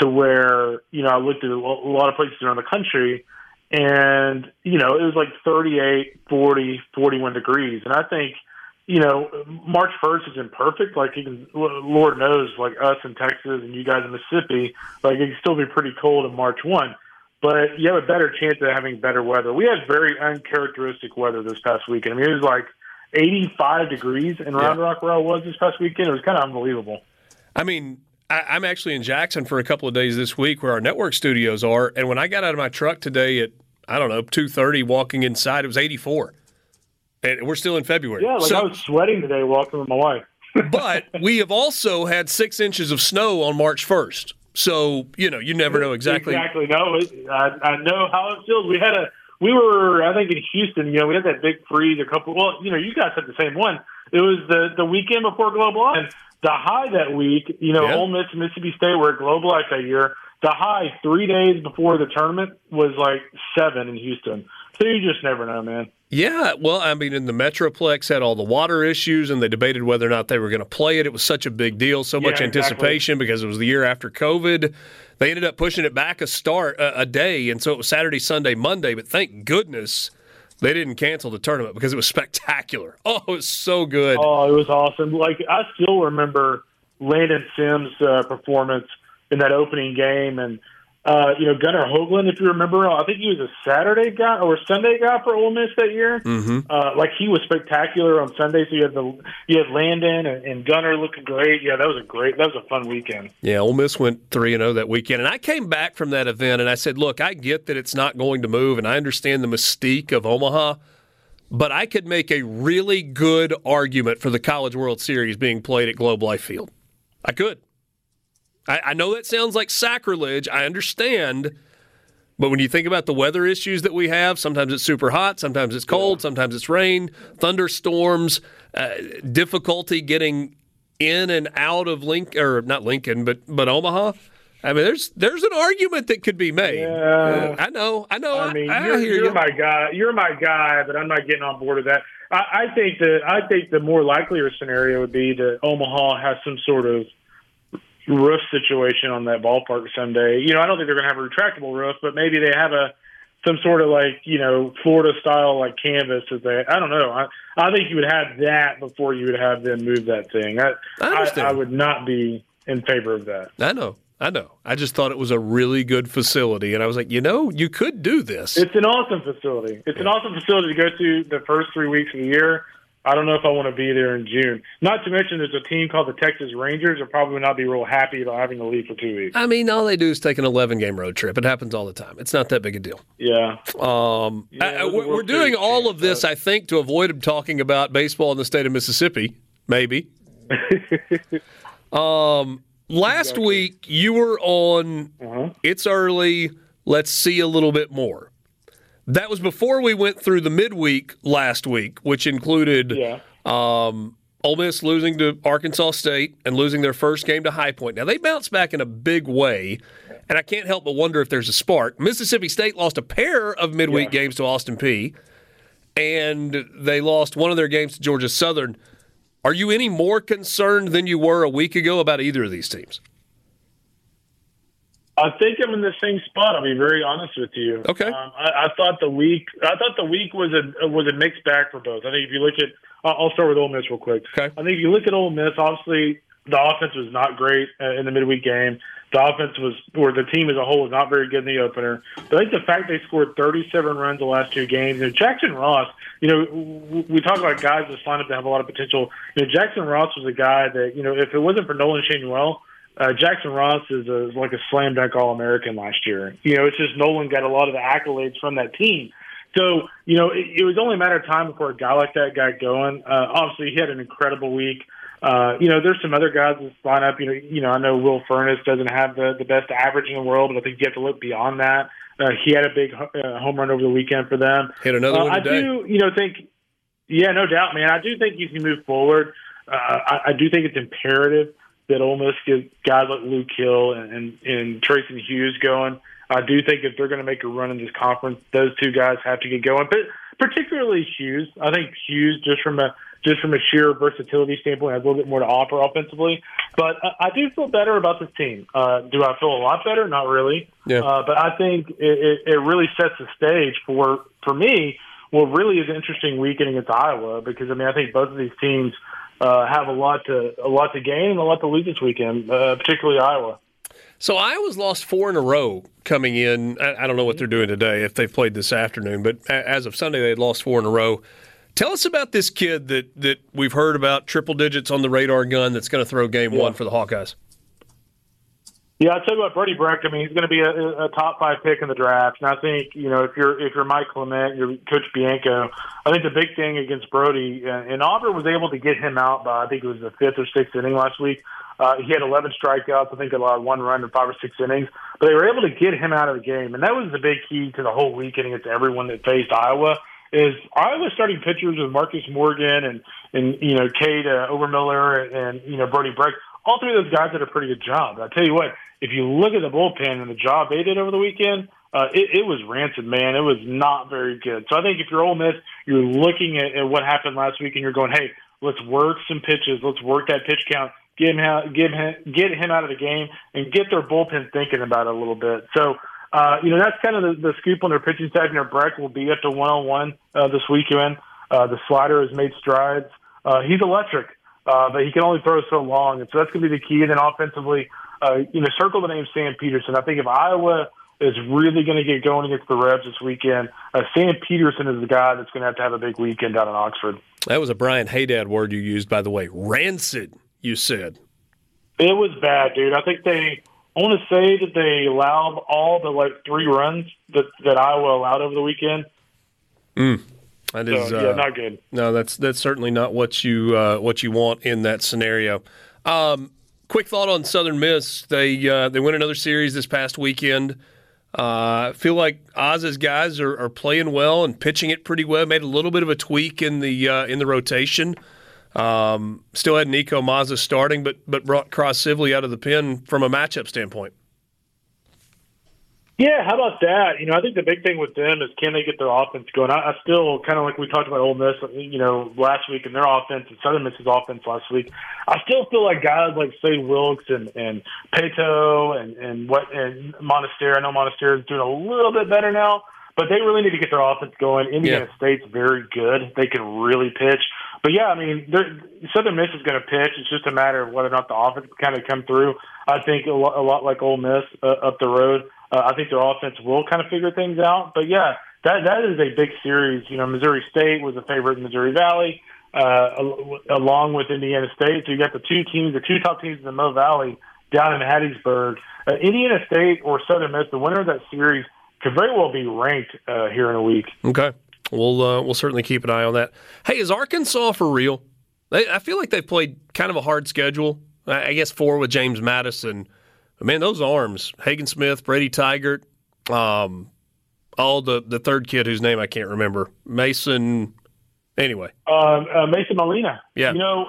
to where you know I looked at a lot of places around the country, and you know it was like 38, 40, 41 degrees, and I think you know March first isn't perfect. Like can, Lord knows, like us in Texas and you guys in Mississippi, like it can still be pretty cold in March one. But you have a better chance of having better weather. We had very uncharacteristic weather this past weekend. I mean, it was like 85 degrees in Round Rock where I was this past weekend. It was kind of unbelievable. I mean, I, I'm actually in Jackson for a couple of days this week, where our network studios are. And when I got out of my truck today at I don't know two thirty, walking inside, it was eighty four, and we're still in February. Yeah, like So- I was sweating today walking with my wife. <laughs> but we have also had six inches of snow on March first. So you know, you never know exactly. Exactly. No, it, I, I know how it feels. We had a, we were, I think in Houston, you know, we had that big freeze a couple. Well, you know, you guys had the same one. It was the the weekend before Global and the high that week. You know, Yeah. Ole Miss and Mississippi State were at Globe Life that year. The high three days before the tournament was like seven in Houston. So you just never know, man. Yeah, well, I mean, in the Metroplex had all the water issues, and they debated whether or not they were going to play it. It was such a big deal, so much Yeah, exactly. anticipation because it was the year after COVID. They ended up pushing it back a start a, a day, and so it was Saturday, Sunday, Monday. But thank goodness they didn't cancel the tournament because it was <laughs> spectacular. Oh, it was so good. Oh, it was awesome. Like I still remember Landon Sims' uh, performance in that opening game, and uh, you know Gunnar Hoglund, if you remember, I think he was a Saturday guy or Sunday guy for Ole Miss that year. Mm-hmm. Uh, like he was spectacular on Sunday. So you had the you had Landon and, and Gunnar looking great. Yeah, that was a great. That was a fun weekend. Yeah, Ole Miss went three and zero that weekend, and I came back from that event and I said, "Look, I get that it's not going to move, and I understand the mystique of Omaha, but I could make a really good argument for the College World Series being played at Globe Life Field. I could. I, I know that sounds like sacrilege. I understand." But when you think about the weather issues that we have, sometimes it's super hot, sometimes it's cold, sometimes it's rain, thunderstorms, uh, difficulty getting in and out of Lincoln or not Lincoln, but but Omaha. I mean, there's there's an argument that could be made. Yeah. Uh, I know, I know. I mean, I, I you're, hear you're you. my guy. You're my guy, but I'm not getting on board with that. I, I think that I think the more likelier scenario would be that Omaha has some sort of roof situation on that ballpark someday. You know, I don't think they're going to have a retractable roof, but maybe they have a some sort of like you know Florida style like canvas that they. I don't know. I I think you would have that before you would have them move that thing. I I understand. I, would not be in favor of that. I know, I know. I just thought it was a really good facility, and I was like, you know, you could do this. It's an awesome facility. It's an awesome facility to go to the first three weeks of the year. I don't know if I want to be there in June. Not to mention, there's a team called the Texas Rangers. Will probably would not be real happy about having to leave for two weeks. I mean, all they do is take an 11 game road trip. It happens all the time. It's not that big a deal. Yeah. Um, Yeah, I- I- it was a we're, we're doing all of this, I think, to avoid talking about baseball in the state of Mississippi. Maybe. <laughs> um, last week you were on. Uh-huh. It's early. Let's see a little bit more. That was before we went through the midweek last week, which included Yeah. um, Ole Miss losing to Arkansas State and losing their first game to High Point. Now they bounced back in a big way, and I can't help but wonder if there's a spark. Mississippi State lost a pair of midweek games to Austin Peay, and they lost one of their games to Georgia Southern. Are you any more concerned than you were a week ago about either of these teams? I think I'm in the same spot. I'll be very honest with you. Okay. Um, I, I thought the week. I thought the week was a was a mixed bag for both. I think if you look at, I'll start with Ole Miss real quick. Okay. I think if you look at Ole Miss, obviously the offense was not great uh, in the midweek game. The offense was, or the team as a whole, was not very good in the opener. But I think the fact they scored 37 runs the last two games, and Jackson Ross, you know, we talk about guys that line up to have a lot of potential. You know, Jackson Ross was a guy that, you know, if it wasn't for Nolan Schanuel, uh, Jackson Ross is, a, is like a slam dunk All American last year. You know, it's just Nolan got a lot of the accolades from that team. So, you know, it, it was only a matter of time before a guy like that got going. Uh, obviously, he had an incredible week. Uh, you know, there's some other guys that line up. You know, you know, I know Will Furniss doesn't have the, the best average in the world, but I think you have to look beyond that. Uh, he had a big uh, home run over the weekend for them. Hit another Uh, one I do, you know, think, yeah, no doubt, man. I do think you can move forward. Uh, I, I do think it's imperative that Ole Miss get guys like Luke Hill and, and, and Treyson Hughes going. I do think if they're going to make a run in this conference, those two guys have to get going. But particularly Hughes, I think Hughes just from a just from a sheer versatility standpoint has a little bit more to offer offensively. But I, I do feel better about this team. Uh, do I feel a lot better? Not really. Yeah. Uh, but I think it, it, it really sets the stage for for me. What really is an interesting weekend against Iowa because I mean I think both of these teams uh, have a lot to a lot to gain and a lot to lose this weekend, uh, particularly Iowa. So Iowa's lost four in a row coming in. I, I don't know what they're doing today if they've played this afternoon, but a- as of Sunday, they had lost four in a row. Tell us about this kid that, that we've heard about triple digits on the radar gun that's going to throw game one for the Hawkeyes. Yeah, I'll tell you what, Brody Brecht. I mean, he's going to be a, a top five pick in the draft, and I think you know if you're if you're Mike Clement, you're Coach Bianco. I think the big thing against Brody uh, and Auburn was able to get him out by I think it was the fifth or sixth inning last week. Uh, he had 11 strikeouts. I think allowed one run in five or six innings, but they were able to get him out of the game, and that was the big key to the whole weekend against everyone that faced Iowa. Is Iowa starting pitchers with Marcus Morgan and and you know Cade uh, Obermueller and, and you know Brody Brecht. All three of those guys did a pretty good job. I tell you what, if you look at the bullpen and the job they did over the weekend, uh, it, it was rancid, man. It was not very good. So I think if you're Ole Miss, you're looking at, at what happened last week, and you're going, hey, let's work some pitches, let's work that pitch count, get him out, get him, get him out of the game, and get their bullpen thinking about it a little bit. So. Uh, you know, that's kind of the, the scoop on their pitching staff. Know, Brecht will be up to one on one this weekend. Uh, the slider has made strides. Uh, he's electric, uh, but he can only throw so long, and so that's going to be the key. And then offensively, uh, you know, circle the name Sam Peterson. I think if Iowa is really going to get going against the Rebs this weekend, uh, Sam Peterson is the guy that's going to have to have a big weekend down in Oxford. That was a Brian Hadad word you used, by the way. Rancid, you said. It was bad, dude. I think they. I want to say that they allowed all the like three runs that that Iowa allowed over the weekend. Mm. That is so, yeah, uh, not good. No, that's that's certainly not what you uh, what you want in that scenario. Um, quick thought on Southern Miss. They uh, they win another series this past weekend. Uh, feel like Oz's guys are, are, playing well and pitching it pretty well. Made a little bit of a tweak in the uh, in the rotation. Um, still had Niko Mazza starting, but but brought Cross out of the pen from a matchup standpoint. Yeah, how about that? You know, I think the big thing with them is can they get their offense going? I, I still kind of like we talked about Ole Miss, you know, last week and their offense and Southern Miss's offense last week. I still feel like guys like say Wilks and and Paetow and and what and Monistere. I know Monistere is doing a little bit better now, but they really need to get their offense going. Indiana yeah. State's very good; they can really pitch. But yeah, I mean, Southern Miss is going to pitch. It's just a matter of whether or not the offense kind of come through. I think a lot, a lot like Ole Miss uh, up the road. Uh, I think their offense will kind of figure things out. But yeah, that that is a big series. You know, Missouri State was a favorite in Missouri Valley, uh, along with Indiana State. So you got the two teams, the two top teams in the Mo Valley down in Hattiesburg. Uh, Indiana State or Southern Miss, the winner of that series could very well be ranked uh, here in a week. Okay, we'll uh, we'll certainly keep an eye on that. Hey, is Arkansas for real? They, I feel like they've played kind of a hard schedule. I guess four with James Madison. Man, those arms, Hagen Smith, Brady Tygart, um, all the, the third kid whose name I can't remember, Mason. Anyway, um, uh, Mason Molina. Yeah, you know,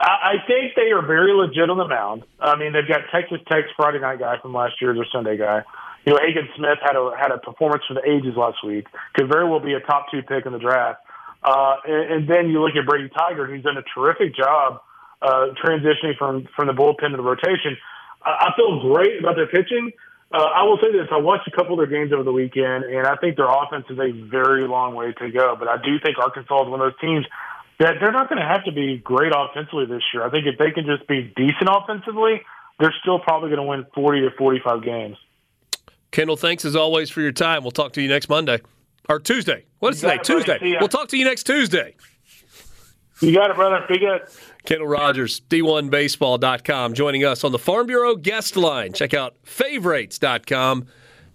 I, I think they are very legit on the mound. I mean, they've got Texas Tech's Friday night guy from last year, their Sunday guy. You know, Hagen Smith had a had a performance for the ages last week. Could very well be a top two pick in the draft. Uh, and, and then you look at Brady Tygart, who's done a terrific job uh, transitioning from from the bullpen to the rotation. I feel great about their pitching. Uh, I will say this: I watched a couple of their games over the weekend, and I think their offense is a very long way to go. But I do think Arkansas is one of those teams that they're not going to have to be great offensively this year. I think if they can just be decent offensively, they're still probably going to win 40 to 45 games. Kendall, thanks as always for your time. We'll talk to you next Monday or Tuesday. What is today? Tuesday. We'll talk to you next Tuesday. You got it, brother. Be good. Kendall Rogers, D1Baseball.com, joining us on the Farm Bureau guest line. Check out favorites.com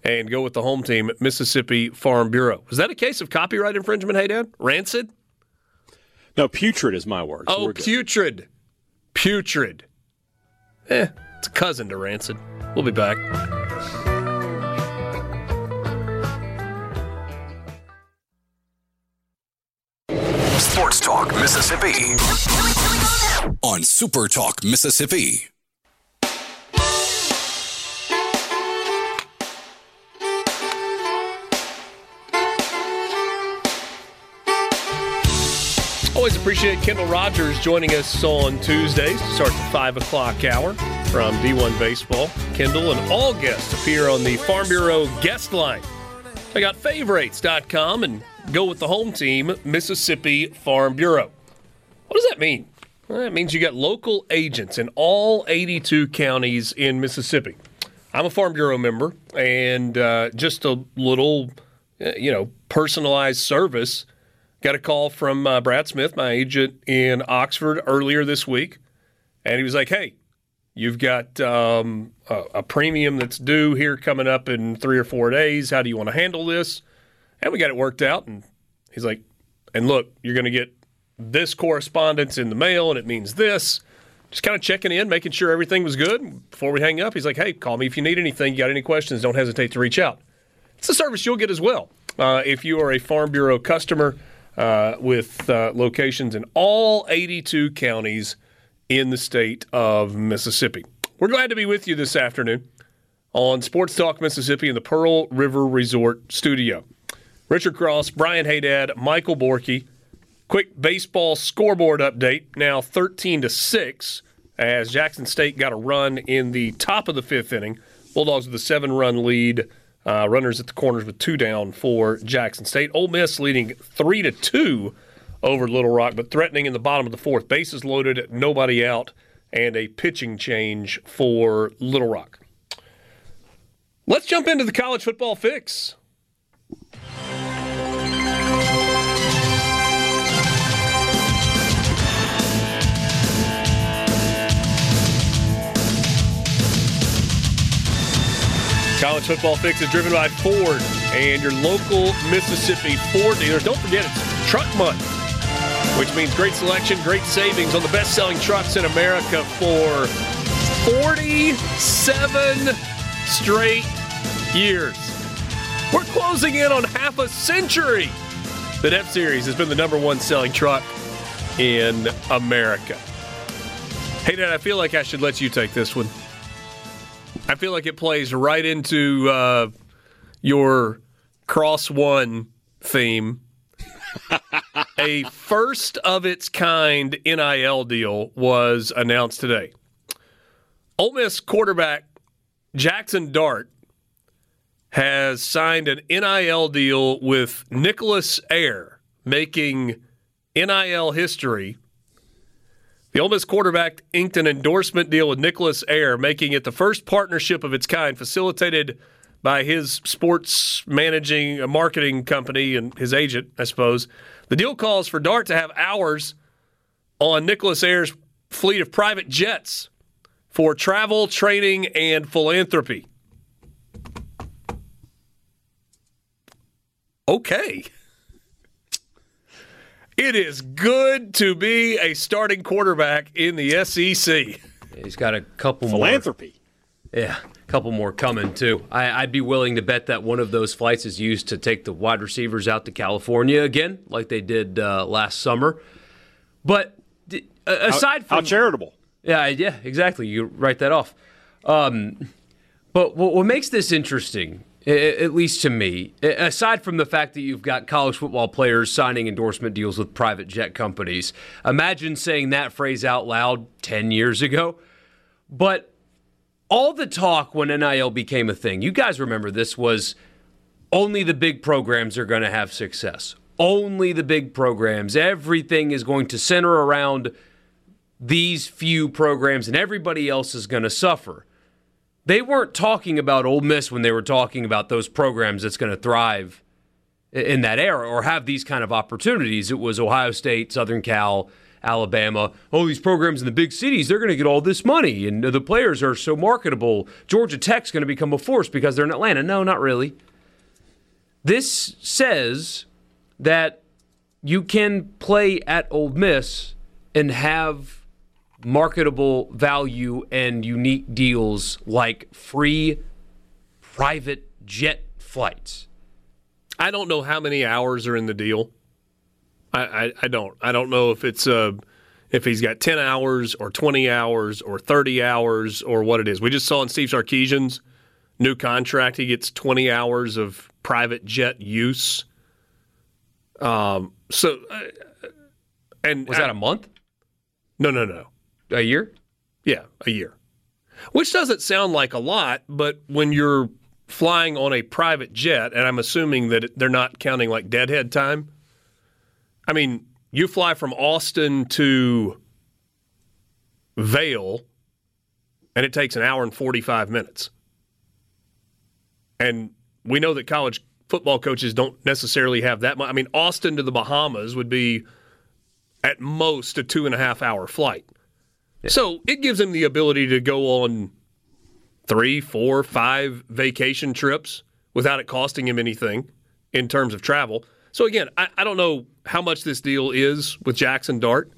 and go with the home team, Mississippi Farm Bureau. Was that a case of copyright infringement, Hadad? Rancid? No, putrid is my word. Oh, putrid. Putrid. Eh, it's a cousin to rancid. We'll be back. Sports Talk Mississippi on Super Talk Mississippi. Always appreciate Kendall Rogers joining us on Tuesdays to start the 5 o'clock hour from D1 Baseball. Kendall and all guests appear on the Farm Bureau guest line. Check out favorites.com and go with the home team, Mississippi Farm Bureau. What does that mean? Well, that means you got local agents in all 82 counties in Mississippi. I'm a Farm Bureau member, and uh, just a little, uh, you know, personalized service. Got a call from uh, Brad Smith, my agent in Oxford, earlier this week, and he was like, "Hey, you've got um, a, a premium that's due here coming up in three or four days. How do you want to handle this?" And we got it worked out. And he's like, and look, you're going to get this correspondence in the mail, and it means this. Just kind of checking in, making sure everything was good. Before we hang up, he's like, hey, call me if you need anything. You got any questions, don't hesitate to reach out. It's a service you'll get as well. Uh, if you are a Farm Bureau customer uh, with uh, locations in all 82 counties in the state of Mississippi. We're glad to be with you this afternoon on Sports Talk Mississippi in the Pearl River Resort studio. Richard Cross, Brian Hadad, Michael Borky. Quick baseball scoreboard update. Now 13 to 6 as Jackson State got a run in the top of the fifth inning. Bulldogs with a seven run lead. Uh, runners at the corners with two down for Jackson State. Ole Miss leading three to two over Little Rock, but threatening in the bottom of the fourth. Bases loaded, nobody out, and a pitching change for Little Rock. Let's jump into the college football fix. College Football Fix is driven by Ford and your local Mississippi Ford dealers. Don't forget it's Truck Month, which means great selection, great savings on the best selling trucks in America for 47 straight years. We're closing in on half a century that F Series has been the number one selling truck in America. Hadad, I feel like I should let you take this one. I feel like it plays right into uh, your cross one theme. <laughs> a first of its kind NIL deal was announced today. Ole Miss quarterback Jackson Dart has signed an NIL deal with Nicholas Air, making NIL history. The Ole Miss quarterback inked an endorsement deal with Nicholas Air, making it the first partnership of its kind facilitated by his sports managing a marketing company and his agent, I suppose. The deal calls for Dart to have hours on Nicholas Air's fleet of private jets for travel, training, and philanthropy. Okay. It is good to be a starting quarterback in the SEC. He's got a couple more Philanthropy. more. Yeah, a couple more coming too. I, I'd be willing to bet that one of those flights is used to take the wide receivers out to California again, like they did uh, last summer. But d- a- aside How from charitable. yeah, yeah, exactly. You write that off. Um, but what, what makes this interesting, a- at least to me, aside from the fact that you've got college football players signing endorsement deals with private jet companies, imagine saying that phrase out loud 10 years ago. But all the talk when NIL became a thing, you guys remember this, was only the big programs are going to have success. Only the big programs. Everything is going to center around these few programs, and everybody else is going to suffer. They weren't talking about Ole Miss when they were talking about those programs that's going to thrive in that era or have these kind of opportunities. It was Ohio State, Southern Cal, Alabama. All these programs in the big cities, they're going to get all this money, and the players are so marketable. Georgia Tech's going to become a force because they're in Atlanta. No, not really. This says that you can play at Ole Miss and have marketable value and unique deals like free private jet flights. I don't know how many hours are in the deal. I, I, I don't. I don't know if it's uh, if he's got ten hours or twenty hours or thirty hours or what it is. We just saw in Steve Sarkisian's new contract, he gets twenty hours of private jet use. Um. So, uh, and Was that a month? no, no, no. A year? Yeah, a year. Which doesn't sound like a lot, but when you're flying on a private jet, and I'm assuming that they're not counting like deadhead time. I mean, you fly from Austin to Vail, and it takes an hour and 45 minutes. And we know that college football coaches don't necessarily have that much. I mean, Austin to the Bahamas would be at most a two and a half hour flight. So it gives him the ability to go on three, four, five vacation trips without it costing him anything in terms of travel. So again, I, I don't know how much this deal is with Jackson Dart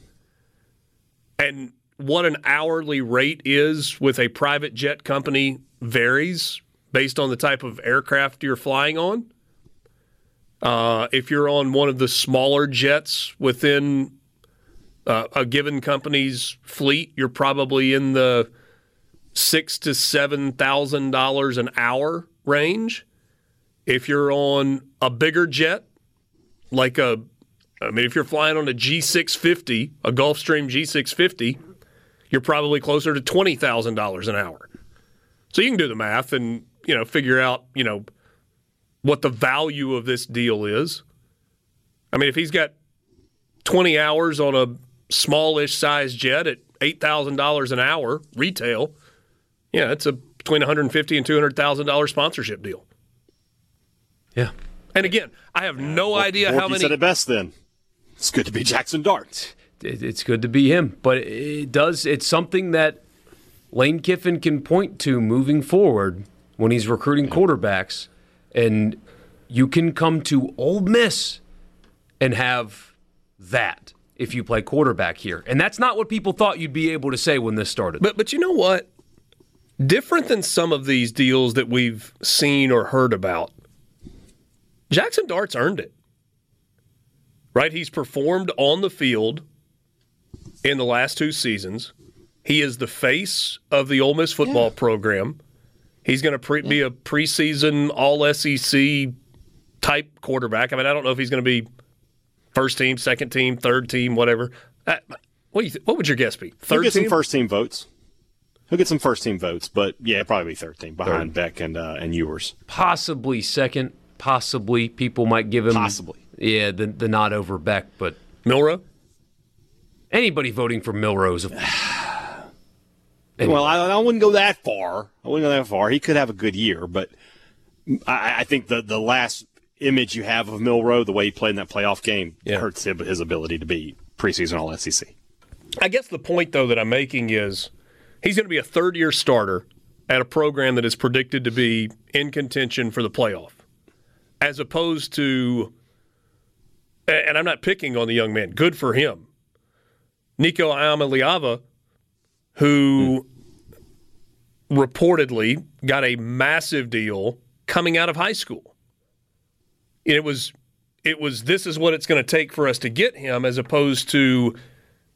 and what an hourly rate is with a private jet company varies based on the type of aircraft you're flying on. Uh, if you're on one of the smaller jets within uh, a given company's fleet, you're probably in the six to seven thousand dollars an hour range. If you're on a bigger jet, like a, I mean, if you're flying on a G650, a Gulfstream G650, you're probably closer to twenty thousand dollars an hour. So you can do the math and you know figure out you know what the value of this deal is. I mean, if he's got twenty hours on a smallish size jet at eight thousand dollars an hour retail, yeah, it's a between one hundred fifty and two hundred thousand dollars sponsorship deal. Yeah. And again, I have no idea how many. said it best. Then it's good to be Jackson Dart. It's good to be him, but it does. It's something that Lane Kiffin can point to moving forward when he's recruiting quarterbacks, and you can come to Ole Miss and have that if you play quarterback here, and that's not what people thought you'd be able to say when this started. But but you know what? Different than some of these deals that we've seen or heard about. Jackson Dart's earned it. Right? He's performed on the field in the last two seasons. He is the face of the Ole Miss football program. He's going to pre- be a preseason All SEC type quarterback. I mean, I don't know if he's going to be first team, second team, third team, whatever. Uh, what do you th- What would your guess be? He'll Third get team. some first team votes. He'll get some first team votes, but yeah, probably be third team behind Beck and uh, and Ewers. possibly second, possibly people might give him Possibly. yeah the the nod over Beck, but Milroe. anybody voting for Milrose, <sighs> Well, I, I wouldn't go that far. I wouldn't go that far. He could have a good year, but I, I think the the last image you have of Milroe, the way he played in that playoff game, Yeah. hurts his ability to be preseason All SEC. I guess the point though that I'm making is he's going to be a third year starter at a program that is predicted to be in contention for the playoff, as opposed to, and I'm not picking on the young man. Good for him, Nico Iamaleava, who hmm. reportedly got a massive deal coming out of high school. It was, it was. This is what it's going to take for us to get him, as opposed to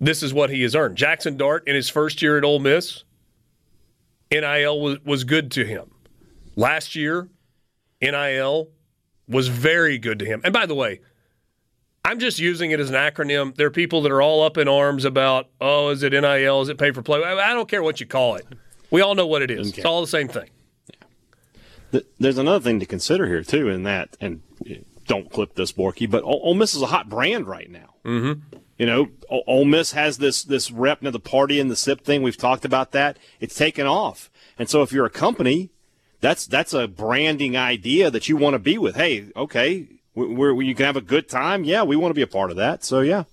this is what he has earned. Jackson Dart in his first year at Ole Miss, NIL was, was good to him. Last year, NIL was very good to him. And by the way, I'm just using it as an acronym. There are people that are all up in arms about, oh, is it NIL? Is it pay for play? I I don't care what you call it. We all know what it is. It's all the same thing. Th- There's another thing to consider here too, in that, and eh, don't clip this, Borky, but Ole Ole Miss is a hot brand right now. Mm-hmm. You know, O- Ole Miss has this this rep now the party and the sip thing. We've talked about that. It's taken off, and so if you're a company, that's that's a branding idea that you want to be with. Hey, okay, we- we're, you can have a good time. Yeah, we want to be a part of that. So yeah,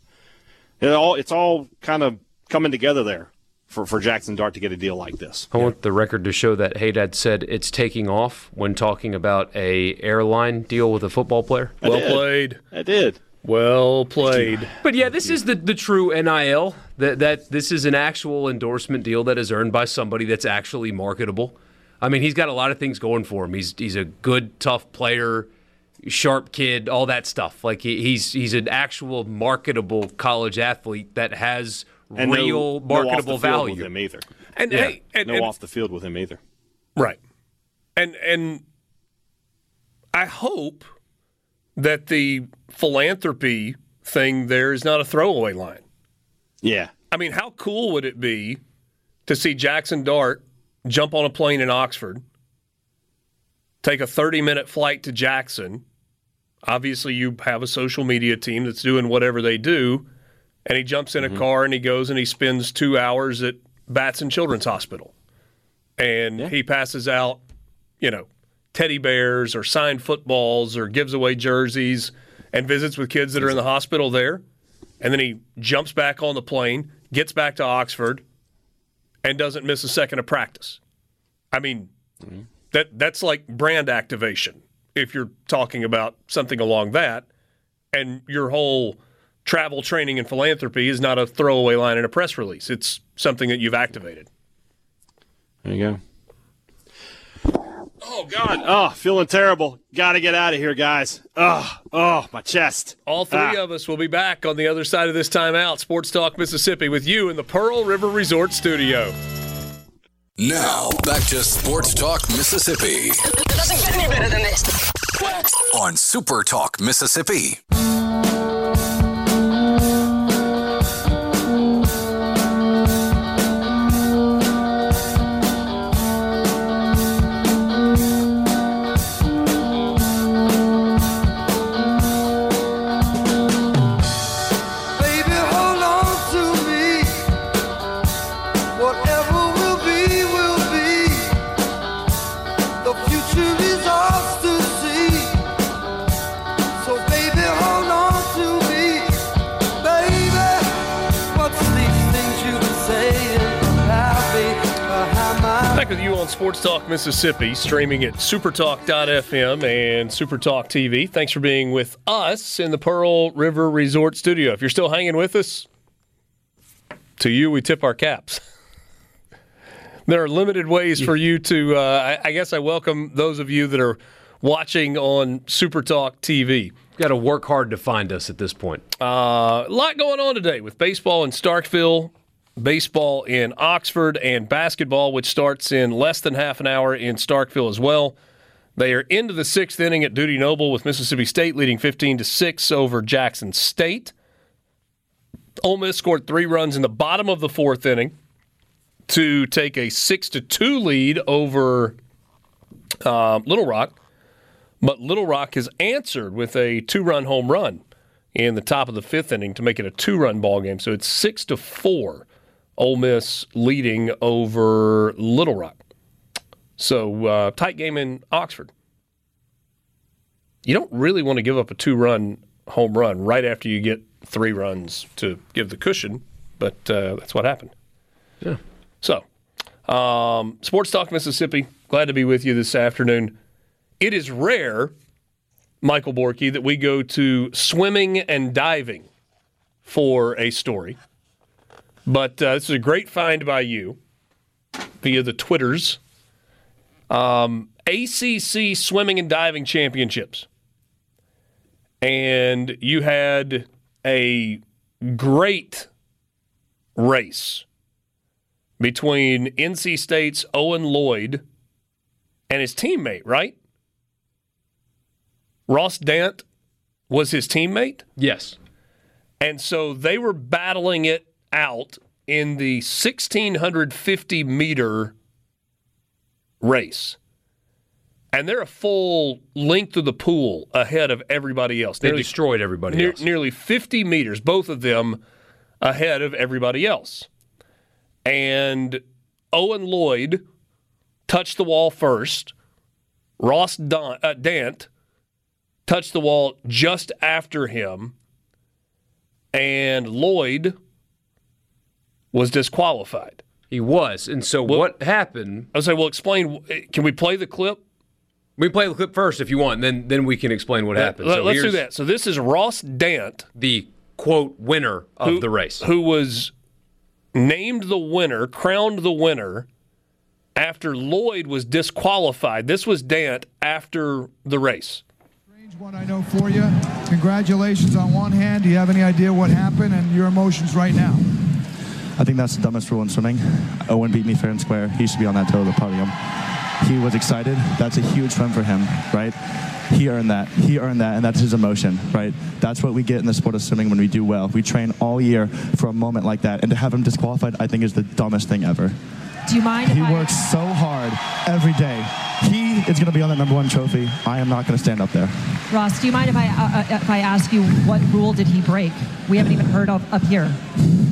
it all it's all kind of coming together there for for Jackson Dart to get a deal like this. I want the record to show that Hadad said it's taking off when talking about a airline deal with a football player. Well did. played. I did. Well played. But yeah, this is the, the true NIL. That that this is an actual endorsement deal that is earned by somebody that's actually marketable. I mean, he's got a lot of things going for him. He's he's a good, tough player, sharp kid, all that stuff. Like he, he's he's an actual marketable college athlete that has And no- real no marketable field value. with him either. And Yeah. hey, and, no and- off the field with him either. Right. And and I hope that the philanthropy thing there is not a throwaway line. Yeah. I mean, how cool would it be to see Jackson Dart jump on a plane in Oxford, take a 30 minute flight to Jackson? Obviously, you have a social media team that's doing whatever they do, and he jumps in a mm-hmm. car and he goes and he spends two hours at Batson Children's Hospital. And he passes out, you know, teddy bears or signed footballs or gives away jerseys and visits with kids that are in the hospital there. And then he jumps back on the plane, gets back to Oxford, and doesn't miss a second of practice. I mean, mm-hmm. that that's like brand activation if you're talking about something along that. And your whole travel training and philanthropy is not a throwaway line in a press release. It's something that you've activated. There you go. Oh God! Oh, feeling terrible. Got to get out of here, guys. Oh, oh, my chest. All three Ah. of us will be back on the other side of this timeout. Sports Talk Mississippi with you in the Pearl River Resort Studio. Now, back to Sports Talk Mississippi It doesn't get any better than this. on Super Talk Mississippi. Sports Talk Mississippi, streaming at supertalk.fm and Supertalk TV. Thanks for being with us in the Pearl River Resort Studio. If you're still hanging with us, to you we tip our caps. There are limited ways for you to. Uh, I, I guess I welcome those of you that are watching on Supertalk TV. Got to work hard to find us at this point. Uh, a lot going on today with baseball in Starkville, baseball in Oxford, and basketball, which starts in less than half an hour in Starkville as well. They are into the sixth inning at Dudy Noble with Mississippi State leading 15 to 6 over Jackson State. Ole Miss scored three runs in the bottom of the fourth inning to take a 6 to 2 lead over uh, Little Rock. But Little Rock has answered with a two run home run in the top of the fifth inning to make it a two run ball game. So it's six to four. Ole Miss leading over Little Rock. So uh, tight game in Oxford. You don't really want to give up a two run home run right after you get three runs to give the cushion, but uh, that's what happened. Yeah. So, um, Sports Talk Mississippi, glad to be with you this afternoon. It is rare, Michael Borky, that we go to swimming and diving for a story. But uh, this is a great find by you via the Twitters. Um, ACC Swimming and Diving Championships. And you had a great race between NC State's Owen Lloyd and his teammate, right? Ross Dant was his teammate. Yes. And so they were battling it out in the 1650 meter race. And they're a full length of the pool ahead of everybody else. They Nearly- destroyed everybody else. Nearly 50 meters, both of them ahead of everybody else. And Owen Lloyd touched the wall first. Ross Don, uh, Dant touched the wall just after him. And Lloyd was disqualified. He was. And so what happened? I was like, well, explain. Can we play the clip? We play the clip first if you want, then then we can explain what happened. Let, So us do that. So this is Ross Dant, The quote winner of who- the race. who was named the winner, crowned the winner after Lloyd was disqualified. This was Dant after the race. One I know for you. Congratulations on one hand. Do you have any idea what happened and your emotions right now? I think that's the dumbest rule in swimming. Owen beat me fair and square. He should be on that toe of the podium. He was excited. That's a huge win for him, right? He earned that. He earned that, and that's his emotion, right? That's what we get in the sport of swimming when we do well. We train all year for a moment like that, and to have him disqualified, I think, is the dumbest thing ever. Do you mind He I works so hard every day. He is going to be on that number one trophy. I am not going to stand up there. Ross, do you mind if I uh, uh, if I ask you what rule did he break? We haven't even heard of up here.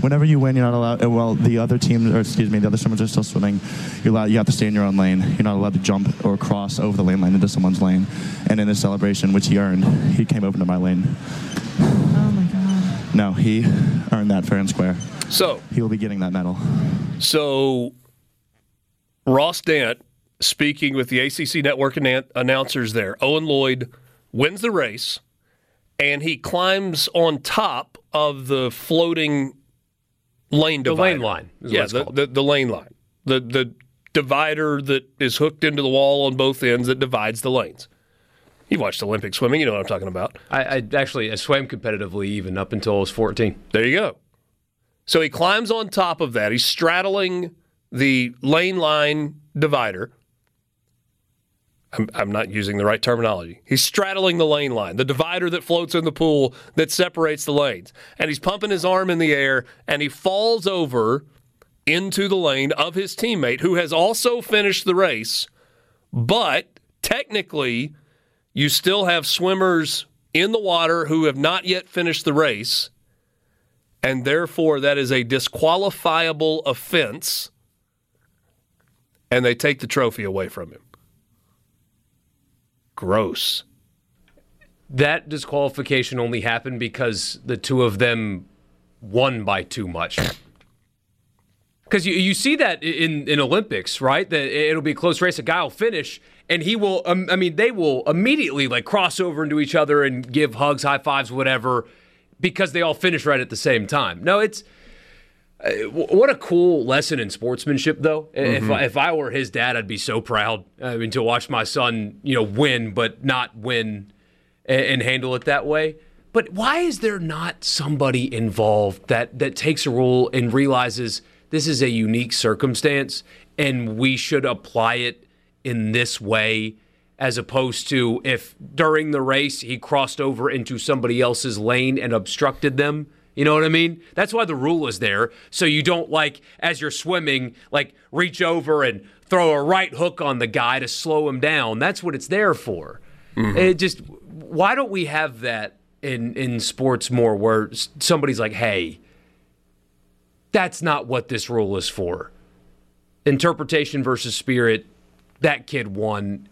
Whenever you win, you're not allowed. uh, Well, the other team, or excuse me, the other swimmers are still swimming. You're allowed. You have to stay in your own lane. You're not allowed to jump or cross over the lane line into someone's lane. And in this celebration, which he earned, he came over to my lane. Oh my God. No, he earned that fair and square. So he will be getting that medal. So Ross Dant speaking with the ACC network annou- announcers there. Owen Lloyd wins the race, and he climbs on top of the floating lane divider. The lane line yeah, the, the the lane line, the the divider that is hooked into the wall on both ends that divides the lanes. You watched Olympic swimming, you know what I'm talking about. I, I actually I swam competitively even up until I was 14. There you go. So he climbs on top of that. He's straddling the lane line divider. I'm, I'm not using the right terminology. He's straddling the lane line, the divider that floats in the pool that separates the lanes. And he's pumping his arm in the air and he falls over into the lane of his teammate who has also finished the race. But technically, you still have swimmers in the water who have not yet finished the race. And therefore, that is a disqualifiable offense. And they take the trophy away from him. Gross. That disqualification only happened because the two of them won by too much. Because you, you see that in, in Olympics, right? That it'll be a close race. A guy will finish, and he will. Um, I mean, they will immediately like cross over into each other and give hugs, high fives, whatever, because they all finish right at the same time. No, it's what a cool lesson in sportsmanship, though. Mm-hmm. If I, if I were his dad, I'd be so proud. I mean, to watch my son, you know, win, but not win and, and handle it that way. But why is there not somebody involved that that takes a role and realizes? this is a unique circumstance and we should apply it in this way as opposed to if during the race he crossed over into somebody else's lane and obstructed them. You know what I mean? That's why the rule is there. So you don't like as you're swimming, like reach over and throw a right hook on the guy to slow him down. That's what it's there for. Mm-hmm. It just why don't we have that in in sports more where somebody's like, "Hey, that's not what this rule is for. Interpretation versus spirit, that kid won.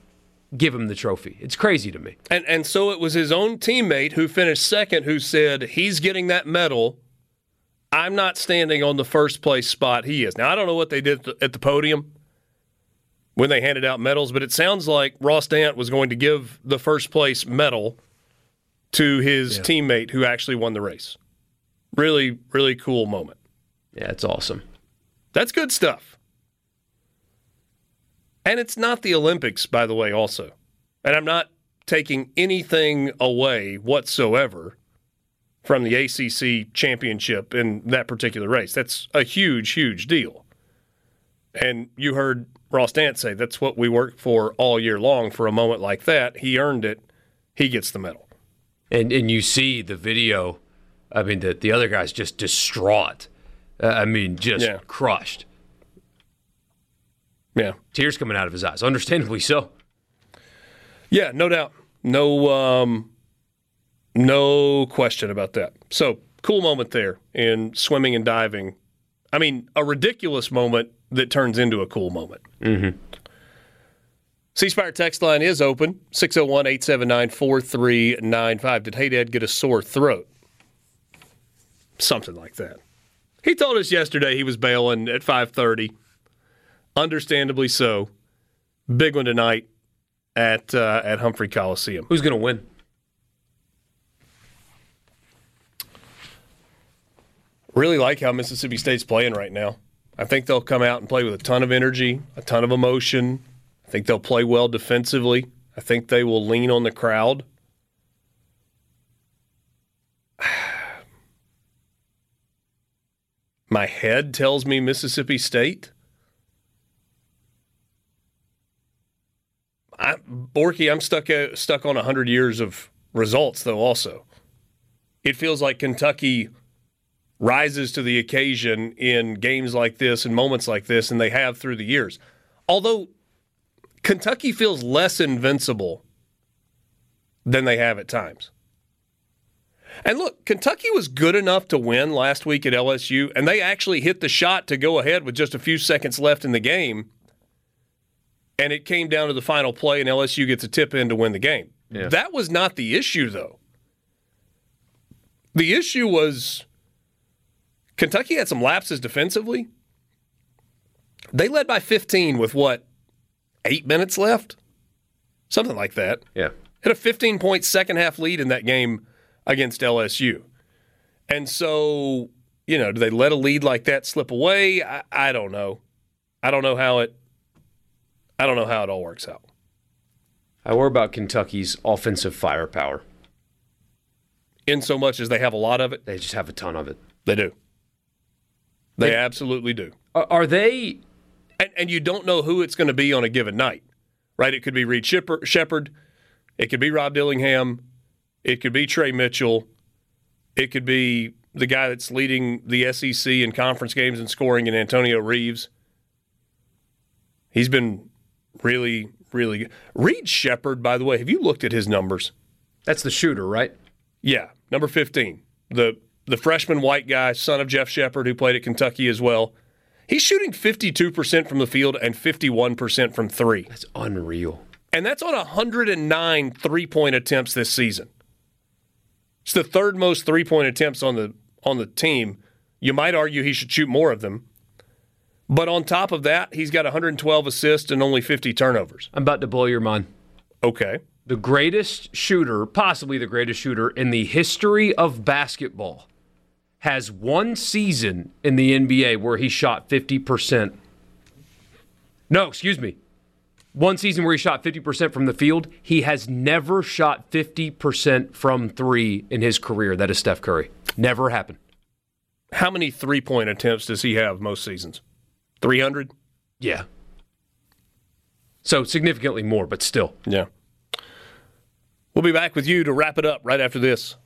Give him the trophy. It's crazy to me. And and so it was his own teammate who finished second who said he's getting that medal. I'm not standing on the first place spot he is. Now I don't know what they did at the podium when they handed out medals, but it sounds like Ross Dant was going to give the first place medal to his yeah. teammate who actually won the race. Really, really cool moment. Yeah, it's awesome. That's good stuff. And it's not the Olympics, by the way, also. And I'm not taking anything away whatsoever from the ACC championship in that particular race. That's a huge, huge deal. And you heard Ross Dant say that's what we work for all year long for a moment like that. He earned it. He gets the medal. And and you see the video. I mean, the, the other guy's just distraught uh, I mean, just yeah. crushed. Yeah. Tears coming out of his eyes, understandably so. Yeah, no doubt. No um no question about that. So, cool moment there in swimming and diving. I mean, a ridiculous moment that turns into a cool moment. Mm-hmm. C Spire text line is open 601 879 4395. Did Hadad get a sore throat? Something like that. He told us yesterday he was bailing at 5:30. Understandably so. Big one tonight at uh, at Humphrey Coliseum. Who's going to win? Really like how Mississippi State's playing right now. I think they'll come out and play with a ton of energy, a ton of emotion. I think they'll play well defensively. I think they will lean on the crowd. <sighs> My head tells me Mississippi State. I, Borky, I'm stuck uh, stuck on 100 years of results, though, also. It feels like Kentucky rises to the occasion in games like this and moments like this, and they have through the years. Although Kentucky feels less invincible than they have at times. And look, Kentucky was good enough to win last week at LSU, and they actually hit the shot to go ahead with just a few seconds left in the game. And it came down to the final play, and LSU gets a tip in to win the game. Yeah. That was not the issue, though. The issue was Kentucky had some lapses defensively. They led by 15 with what, eight minutes left? Something like that. Yeah. Had a 15 point second half lead in that game against LSU. And so, you know, do they let a lead like that slip away? I, I don't know. I don't know how it I don't know how it all works out. I worry about Kentucky's offensive firepower. In so much as they have a lot of it? They just have a ton of it. They do. They, they absolutely do. Are they And, and you don't know who it's going to be on a given night, right? It could be Reed Sheppard, Sheppard, it could be Rob Dillingham, it could be Tre Mitchell, it could be the guy that's leading the SEC in conference games and scoring in Antonio Reeves. He's been really, really good. Reed Sheppard, by the way, have you looked at his numbers? That's the shooter, right? Yeah, number 15. The the freshman white guy, son of Jeff Sheppard, who played at Kentucky as well. He's shooting 52% from the field and 51% from three. That's unreal. And that's on 109 three point attempts this season. It's the third most three point attempts on the on the team. You might argue he should shoot more of them. But on top of that, he's got 112 assists and only 50 turnovers. I'm about to blow your mind. Okay. The greatest shooter, possibly the greatest shooter in the history of basketball, has one season in the NBA where he shot 50%. No, excuse me. One season where he shot 50% from the field. He has never shot 50% from three in his career. That is Steph Curry. Never happened. How many three point attempts does he have most seasons? 300? Yeah. So significantly more, but still. Yeah. We'll be back with you to wrap it up right after this.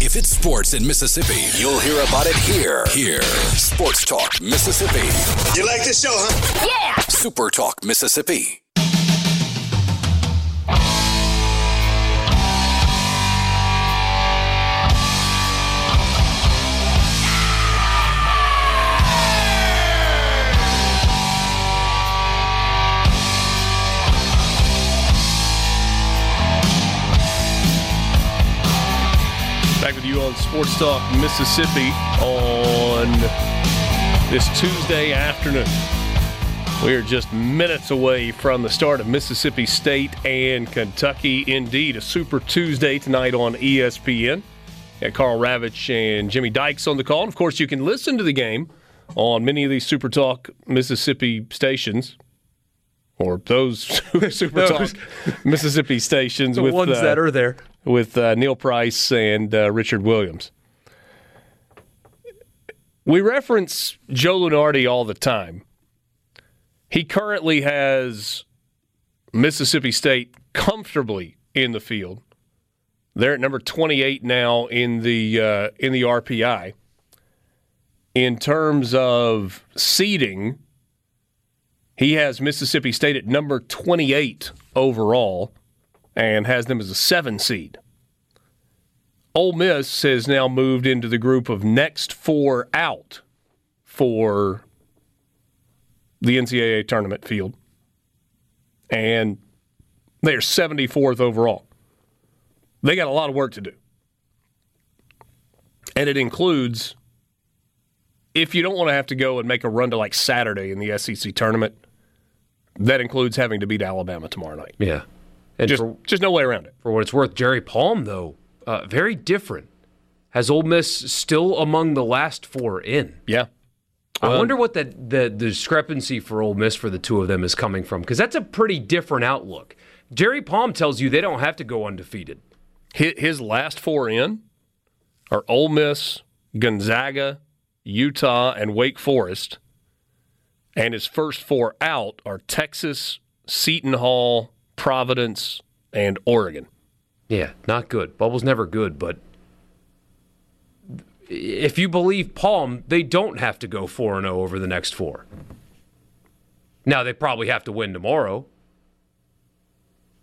If it's sports in Mississippi, you'll hear about it here. Here. Sports Talk Mississippi. You like this show, huh? Yeah. Super Talk Mississippi. Sports Talk Mississippi on this Tuesday afternoon. We are just minutes away from the start of Mississippi State and Kentucky. Indeed, a Super Tuesday tonight on ESPN. Got Karl Ravech and Jimmy Dykes on the call. And of course, you can listen to the game on many of these Super Talk Mississippi stations, or those <laughs> Super Talk Mississippi stations with The with ones uh, that are there. With uh, Neil Price and uh, Richard Williams. We reference Joe Lunardi all the time. He currently has Mississippi State comfortably in the field. They're at number 28 now in the uh, in the RPI. In terms of seeding, he has Mississippi State at number 28 overall and has them as a seven seed. Ole Miss has now moved into the group of next four out for the NCAA tournament field. And they're 74th overall. They got a lot of work to do. And it includes if you don't want to have to go and make a run to like Saturday in the SEC tournament, that includes having to beat Alabama tomorrow night. Yeah. And just, for, just no way around it. for what it's worth, Jerry Palm, though, uh, very different. Has Ole Miss still among the last four in? Yeah. I Well- wonder what the, the, the discrepancy for Ole Miss for the two of them is coming from, because that's a pretty different outlook. Jerry Palm tells you they don't have to go undefeated. His, his last four in are Ole Miss, Gonzaga, Utah, and Wake Forest. And his first four out are Texas, Seton Hall, Providence, and Oregon. Yeah, not good. Bubble's never good, but if you believe Palm, they don't have to go 4 0 over the next four. Now, they probably have to win tomorrow.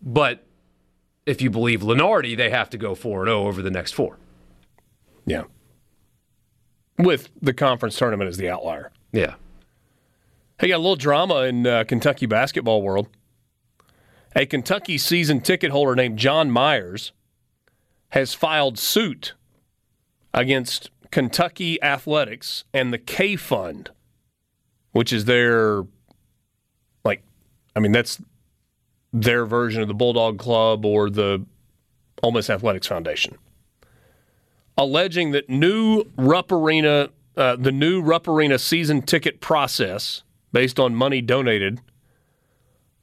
But if you believe Lunardi, they have to go 4 0 over the next four. Yeah. With the conference tournament as the outlier. Yeah. Hey, got a little drama in uh, Kentucky basketball world. A Kentucky season ticket holder named John Myers has filed suit against Kentucky Athletics and the K Fund, which is their, like, I mean, that's their version of the Bulldog Club or the Ole Miss Athletics Foundation, alleging that new Rupp Arena, uh, the new Rupp Arena season ticket process based on money donated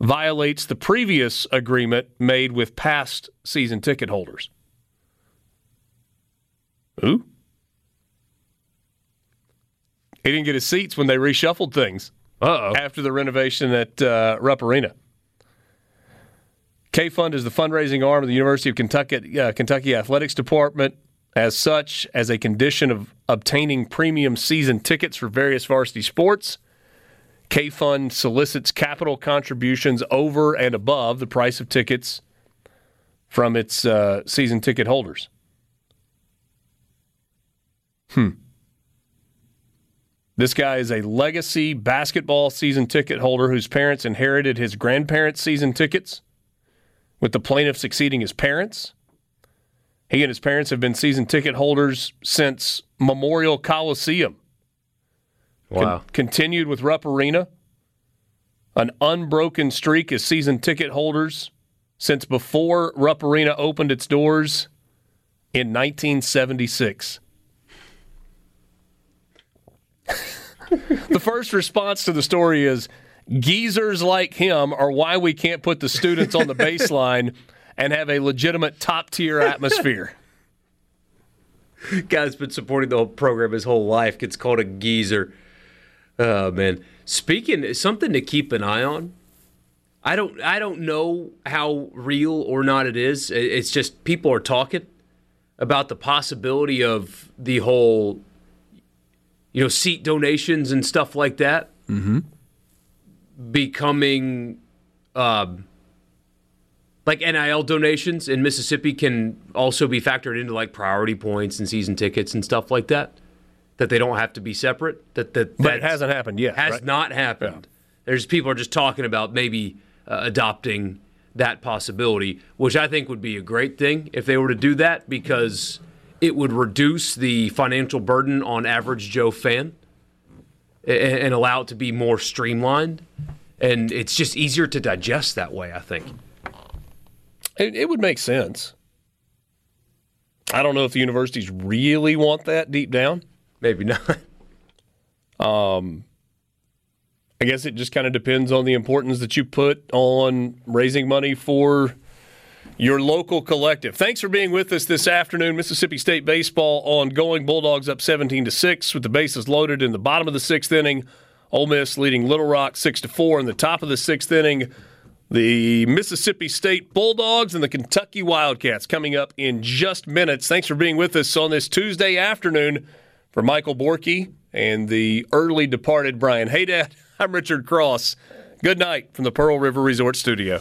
violates the previous agreement made with past season ticket holders. Who? He didn't get his seats when they reshuffled things Uh-oh. after the renovation at uh, Rupp Arena. K Fund is the fundraising arm of the University of Kentucky, uh, Kentucky Athletics Department. As such, as a condition of obtaining premium season tickets for various varsity sports, K Fund solicits capital contributions over and above the price of tickets from its uh, season ticket holders. Hmm. This guy is a legacy basketball season ticket holder whose parents inherited his grandparents' season tickets, with the plaintiff succeeding his parents. He and his parents have been season ticket holders since Memorial Coliseum. Wow. Con- continued with Rupp Arena. An unbroken streak as season ticket holders since before Rupp Arena opened its doors in 1976. the first response to the story is geezers like him are why we can't put the students on the baseline and have a legitimate top tier atmosphere. Guy's been supporting the whole program his whole life gets called a geezer. Oh man. Speaking something to keep an eye on. I don't I don't know how real or not it is. It's just people are talking about the possibility of the whole you know seat donations and stuff like that Mm-hmm. becoming um, like NIL donations in Mississippi can also be factored into like priority points and season tickets and stuff like that. That they don't have to be separate. That that But it hasn't happened yet. has right? not happened. There's people are just talking about maybe uh, adopting that possibility, which I think would be a great thing if they were to do that because it would reduce the financial burden on average Joe fan and, and allow it to be more streamlined. And it's just easier to digest that way, I think. It, it would make sense. I don't know if the universities really want that deep down. Maybe not. <laughs> Um, I guess it just kind of depends on the importance that you put on raising money for your local collective. Thanks for being with us this afternoon. Mississippi State baseball ongoing. Bulldogs up 17 to 6 with the bases loaded in the bottom of the sixth inning. Ole Miss leading Little Rock 6 to 4 in the top of the sixth inning. The Mississippi State Bulldogs and the Kentucky Wildcats coming up in just minutes. Thanks for being with us on this Tuesday afternoon. For Michael Borky and the early departed Brian Hadad, <laughs> I'm Richard Cross. Good night from the Pearl River Resort Studio.